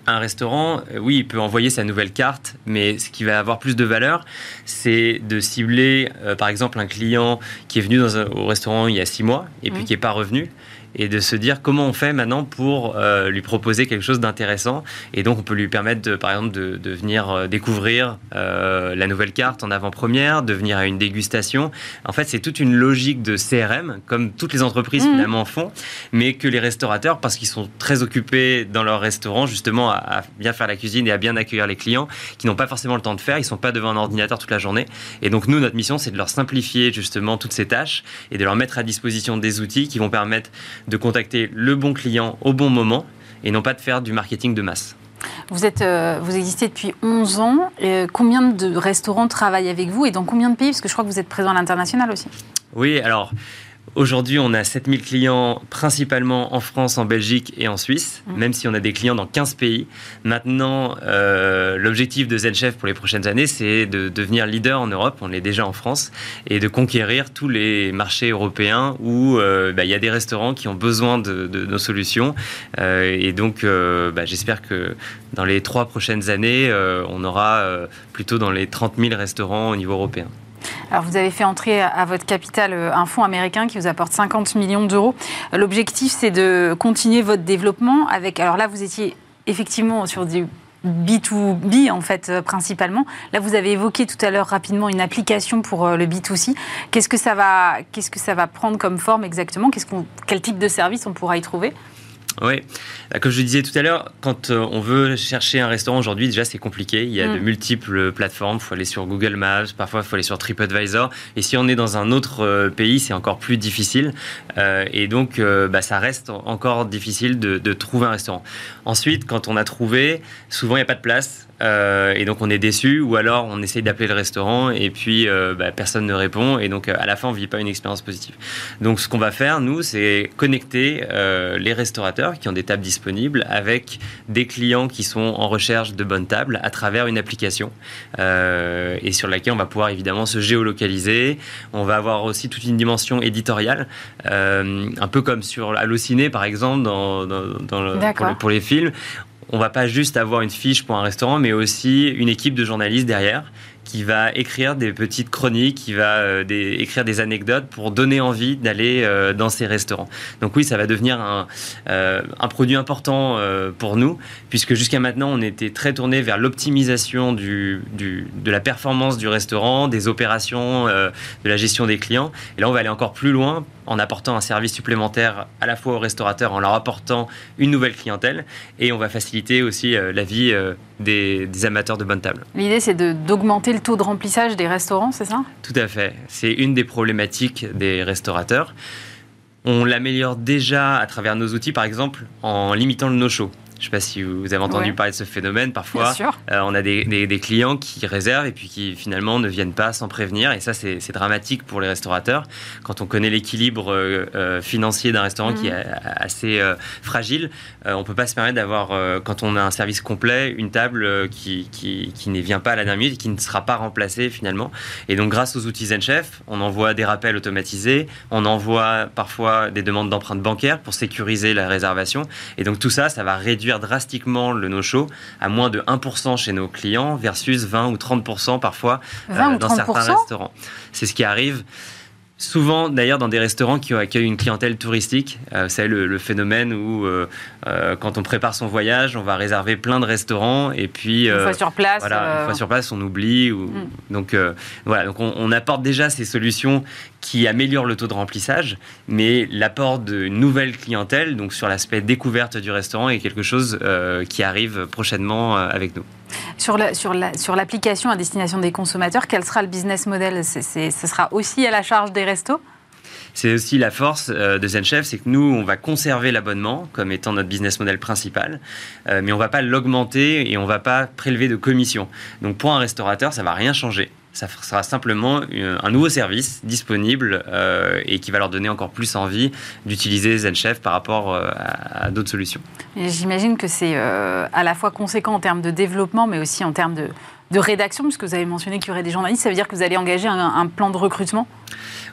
un restaurant, euh, oui, il peut envoyer sa nouvelle carte, mais ce qui va avoir plus de valeur, c'est de cibler, euh, par exemple, un client qui est venu au restaurant il y a six mois et puis qui n'est pas revenu et de se dire comment on fait maintenant pour euh, lui proposer quelque chose d'intéressant. Et donc, on peut lui permettre, de, par exemple, de, venir euh, découvrir euh, la nouvelle carte en avant-première, de venir à une dégustation. En fait, c'est toute une logique de CRM, comme toutes les entreprises mmh. finalement font, mais que les restaurateurs, parce qu'ils sont très occupés dans leur restaurant, justement, à, bien faire la cuisine et à bien accueillir les clients, qui n'ont pas forcément le temps de faire, ils ne sont pas devant un ordinateur toute la journée. Et donc, nous, notre mission, c'est de leur simplifier justement toutes ces tâches et de leur mettre à disposition des outils qui vont permettre de contacter le bon client au bon moment et non pas de faire du marketing de masse. Vous, êtes, euh, vous existez depuis 11 ans. Euh, combien de restaurants travaillent avec vous et dans combien de pays? Parce que je crois que vous êtes présent à l'international aussi. Oui, alors Aujourd'hui, on a 7000 clients principalement en France, en Belgique et en Suisse, mmh. même si on a des clients dans 15 pays. Maintenant, euh, l'objectif de ZenChef pour les prochaines années, c'est de devenir leader en Europe, on est déjà en France, et de conquérir tous les marchés européens où euh, bah, il y a des restaurants qui ont besoin de, nos solutions. Euh, et donc, bah, j'espère que dans les trois prochaines années, on aura plutôt dans les 30 000 restaurants au niveau européen. Alors, vous avez fait entrer à votre capital euh, un fonds américain qui vous apporte 50 millions d'euros. L'objectif, c'est de continuer votre développement avec. Alors là, vous étiez effectivement sur du B2B en fait euh, principalement. Là, vous avez évoqué tout à l'heure rapidement une application pour euh, le B2C. Qu'est-ce que ça va, qu'est-ce que ça va prendre comme forme exactement? Quel type de service on pourra y trouver? Oui, bah, comme je disais tout à l'heure, quand euh, on veut chercher un restaurant aujourd'hui, déjà c'est compliqué. Il y a de mm. multiples plateformes. Il faut aller sur Google Maps, parfois il faut aller sur TripAdvisor. Et si on est dans un autre euh, pays, c'est encore plus difficile. Euh, et donc, bah, ça reste encore difficile de, de trouver un restaurant. Ensuite, quand on a trouvé, souvent il n'y a pas de place. Euh, et donc on est déçu, ou alors on essaye d'appeler le restaurant et puis euh, bah, personne ne répond, et donc à la fin on vit pas une expérience positive. Donc ce qu'on va faire, nous, c'est connecter les restaurateurs qui ont des tables disponibles avec des clients qui sont en recherche de bonnes tables à travers une application, et sur laquelle on va pouvoir évidemment se géolocaliser. On va avoir aussi toute une dimension éditoriale, un peu comme sur Allociné par exemple, dans, dans, pour les films on va pas juste avoir une fiche pour un restaurant, mais aussi une équipe de journalistes derrière qui va écrire des petites chroniques, qui va euh, écrire des anecdotes pour donner envie d'aller euh, dans ces restaurants. Donc oui, ça va devenir un, euh, produit important pour nous, puisque jusqu'à maintenant, on était très tourné vers l'optimisation de la performance du restaurant, des opérations, de la gestion des clients. Et là, on va aller encore plus loin en apportant un service supplémentaire à la fois aux restaurateurs, en leur apportant une nouvelle clientèle, et on va faciliter aussi la vie des, amateurs de bonne table. L'idée, c'est d'augmenter le taux de remplissage des restaurants, c'est ça? Tout à fait. C'est une des problématiques des restaurateurs. On l'améliore déjà à travers nos outils, par exemple, en limitant le no-show. Je ne sais pas si vous avez entendu parler de ce phénomène. Parfois, euh, on a des, clients qui réservent et puis qui finalement ne viennent pas sans prévenir. Et ça, c'est dramatique pour les restaurateurs. Quand on connaît l'équilibre euh, euh, financier d'un restaurant qui mhm. est assez fragile, on ne peut pas se permettre d'avoir, quand on a un service complet, une table qui, qui, qui, ne vient pas à la dernière minute et qui ne sera pas remplacée finalement. Et donc, grâce aux outils ZenChef, on envoie des rappels automatisés, on envoie parfois des demandes d'empreintes bancaires pour sécuriser la réservation. Et donc, tout ça, ça va réduire drastiquement le no-show à moins de 1% chez nos clients versus 20 ou 30% parfois euh, dans certains restaurants. C'est ce qui arrive. Souvent, d'ailleurs, dans des restaurants qui accueillent une clientèle touristique, euh, c'est le, phénomène où, euh, euh, quand on prépare son voyage, on va réserver plein de restaurants et puis une fois sur place, voilà, une fois sur place, on oublie. Ou, mm. Donc voilà, donc on, apporte déjà ces solutions qui améliorent le taux de remplissage, mais l'apport d'une nouvelle clientèle, donc sur l'aspect découverte du restaurant, est quelque chose qui arrive prochainement avec nous. Sur l'application sur à destination des consommateurs, quel sera le business model? Ce sera aussi à la charge des restos? C'est aussi la force euh, de ZenChef, c'est que nous, on va conserver l'abonnement comme étant notre business model principal, euh, mais on ne va pas l'augmenter et on ne va pas prélever de commission. Donc pour un restaurateur, ça ne va rien changer ça sera simplement un nouveau service disponible euh, et qui va leur donner encore plus envie d'utiliser ZenChef par rapport euh, à, d'autres solutions. J'imagine que c'est euh, à la fois conséquent en termes de développement, mais aussi en termes de, de rédaction, puisque vous avez mentionné qu'il y aurait des journalistes. Ça veut dire que vous allez engager un plan de recrutement?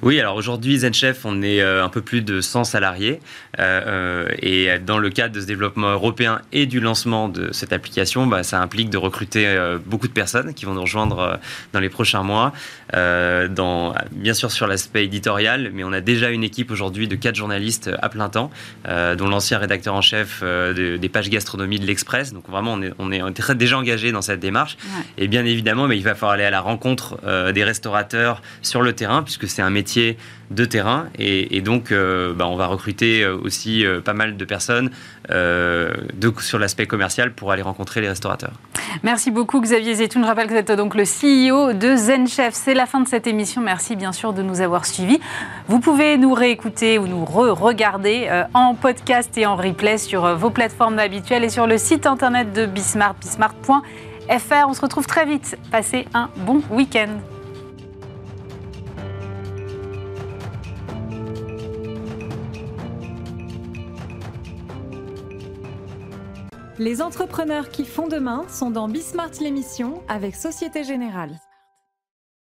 Oui, alors aujourd'hui, ZenChef, on est euh, un peu plus de 100 salariés. Euh, euh, et dans le cadre de ce développement européen et du lancement de cette application, bah, ça implique de recruter beaucoup de personnes qui vont nous rejoindre dans les prochains mois. dans, bien sûr sur l'aspect éditorial, mais on a déjà une équipe aujourd'hui de quatre journalistes à plein temps, dont l'ancien rédacteur en chef des pages gastronomie de l'Express. Donc vraiment, on est, on est, déjà engagé dans cette démarche. Et bien évidemment, mais il va falloir aller à la rencontre des restaurateurs sur le terrain, puisque c'est un métier de terrain et, donc euh, bah, on va recruter euh, aussi euh, pas mal de personnes sur l'aspect commercial pour aller rencontrer les restaurateurs. Merci beaucoup Xavier Zetoun. Je rappelle que vous êtes donc le CEO de ZenChef. C'est la fin de cette émission. Merci bien sûr de nous avoir suivis. Vous pouvez nous réécouter ou nous re-regarder en podcast et en replay sur vos plateformes habituelles et sur le site internet de Bismart, bismart.fr. On se retrouve très vite. Passez un bon week-end. Les entrepreneurs qui font demain sont dans Bismart l'émission avec Société Générale.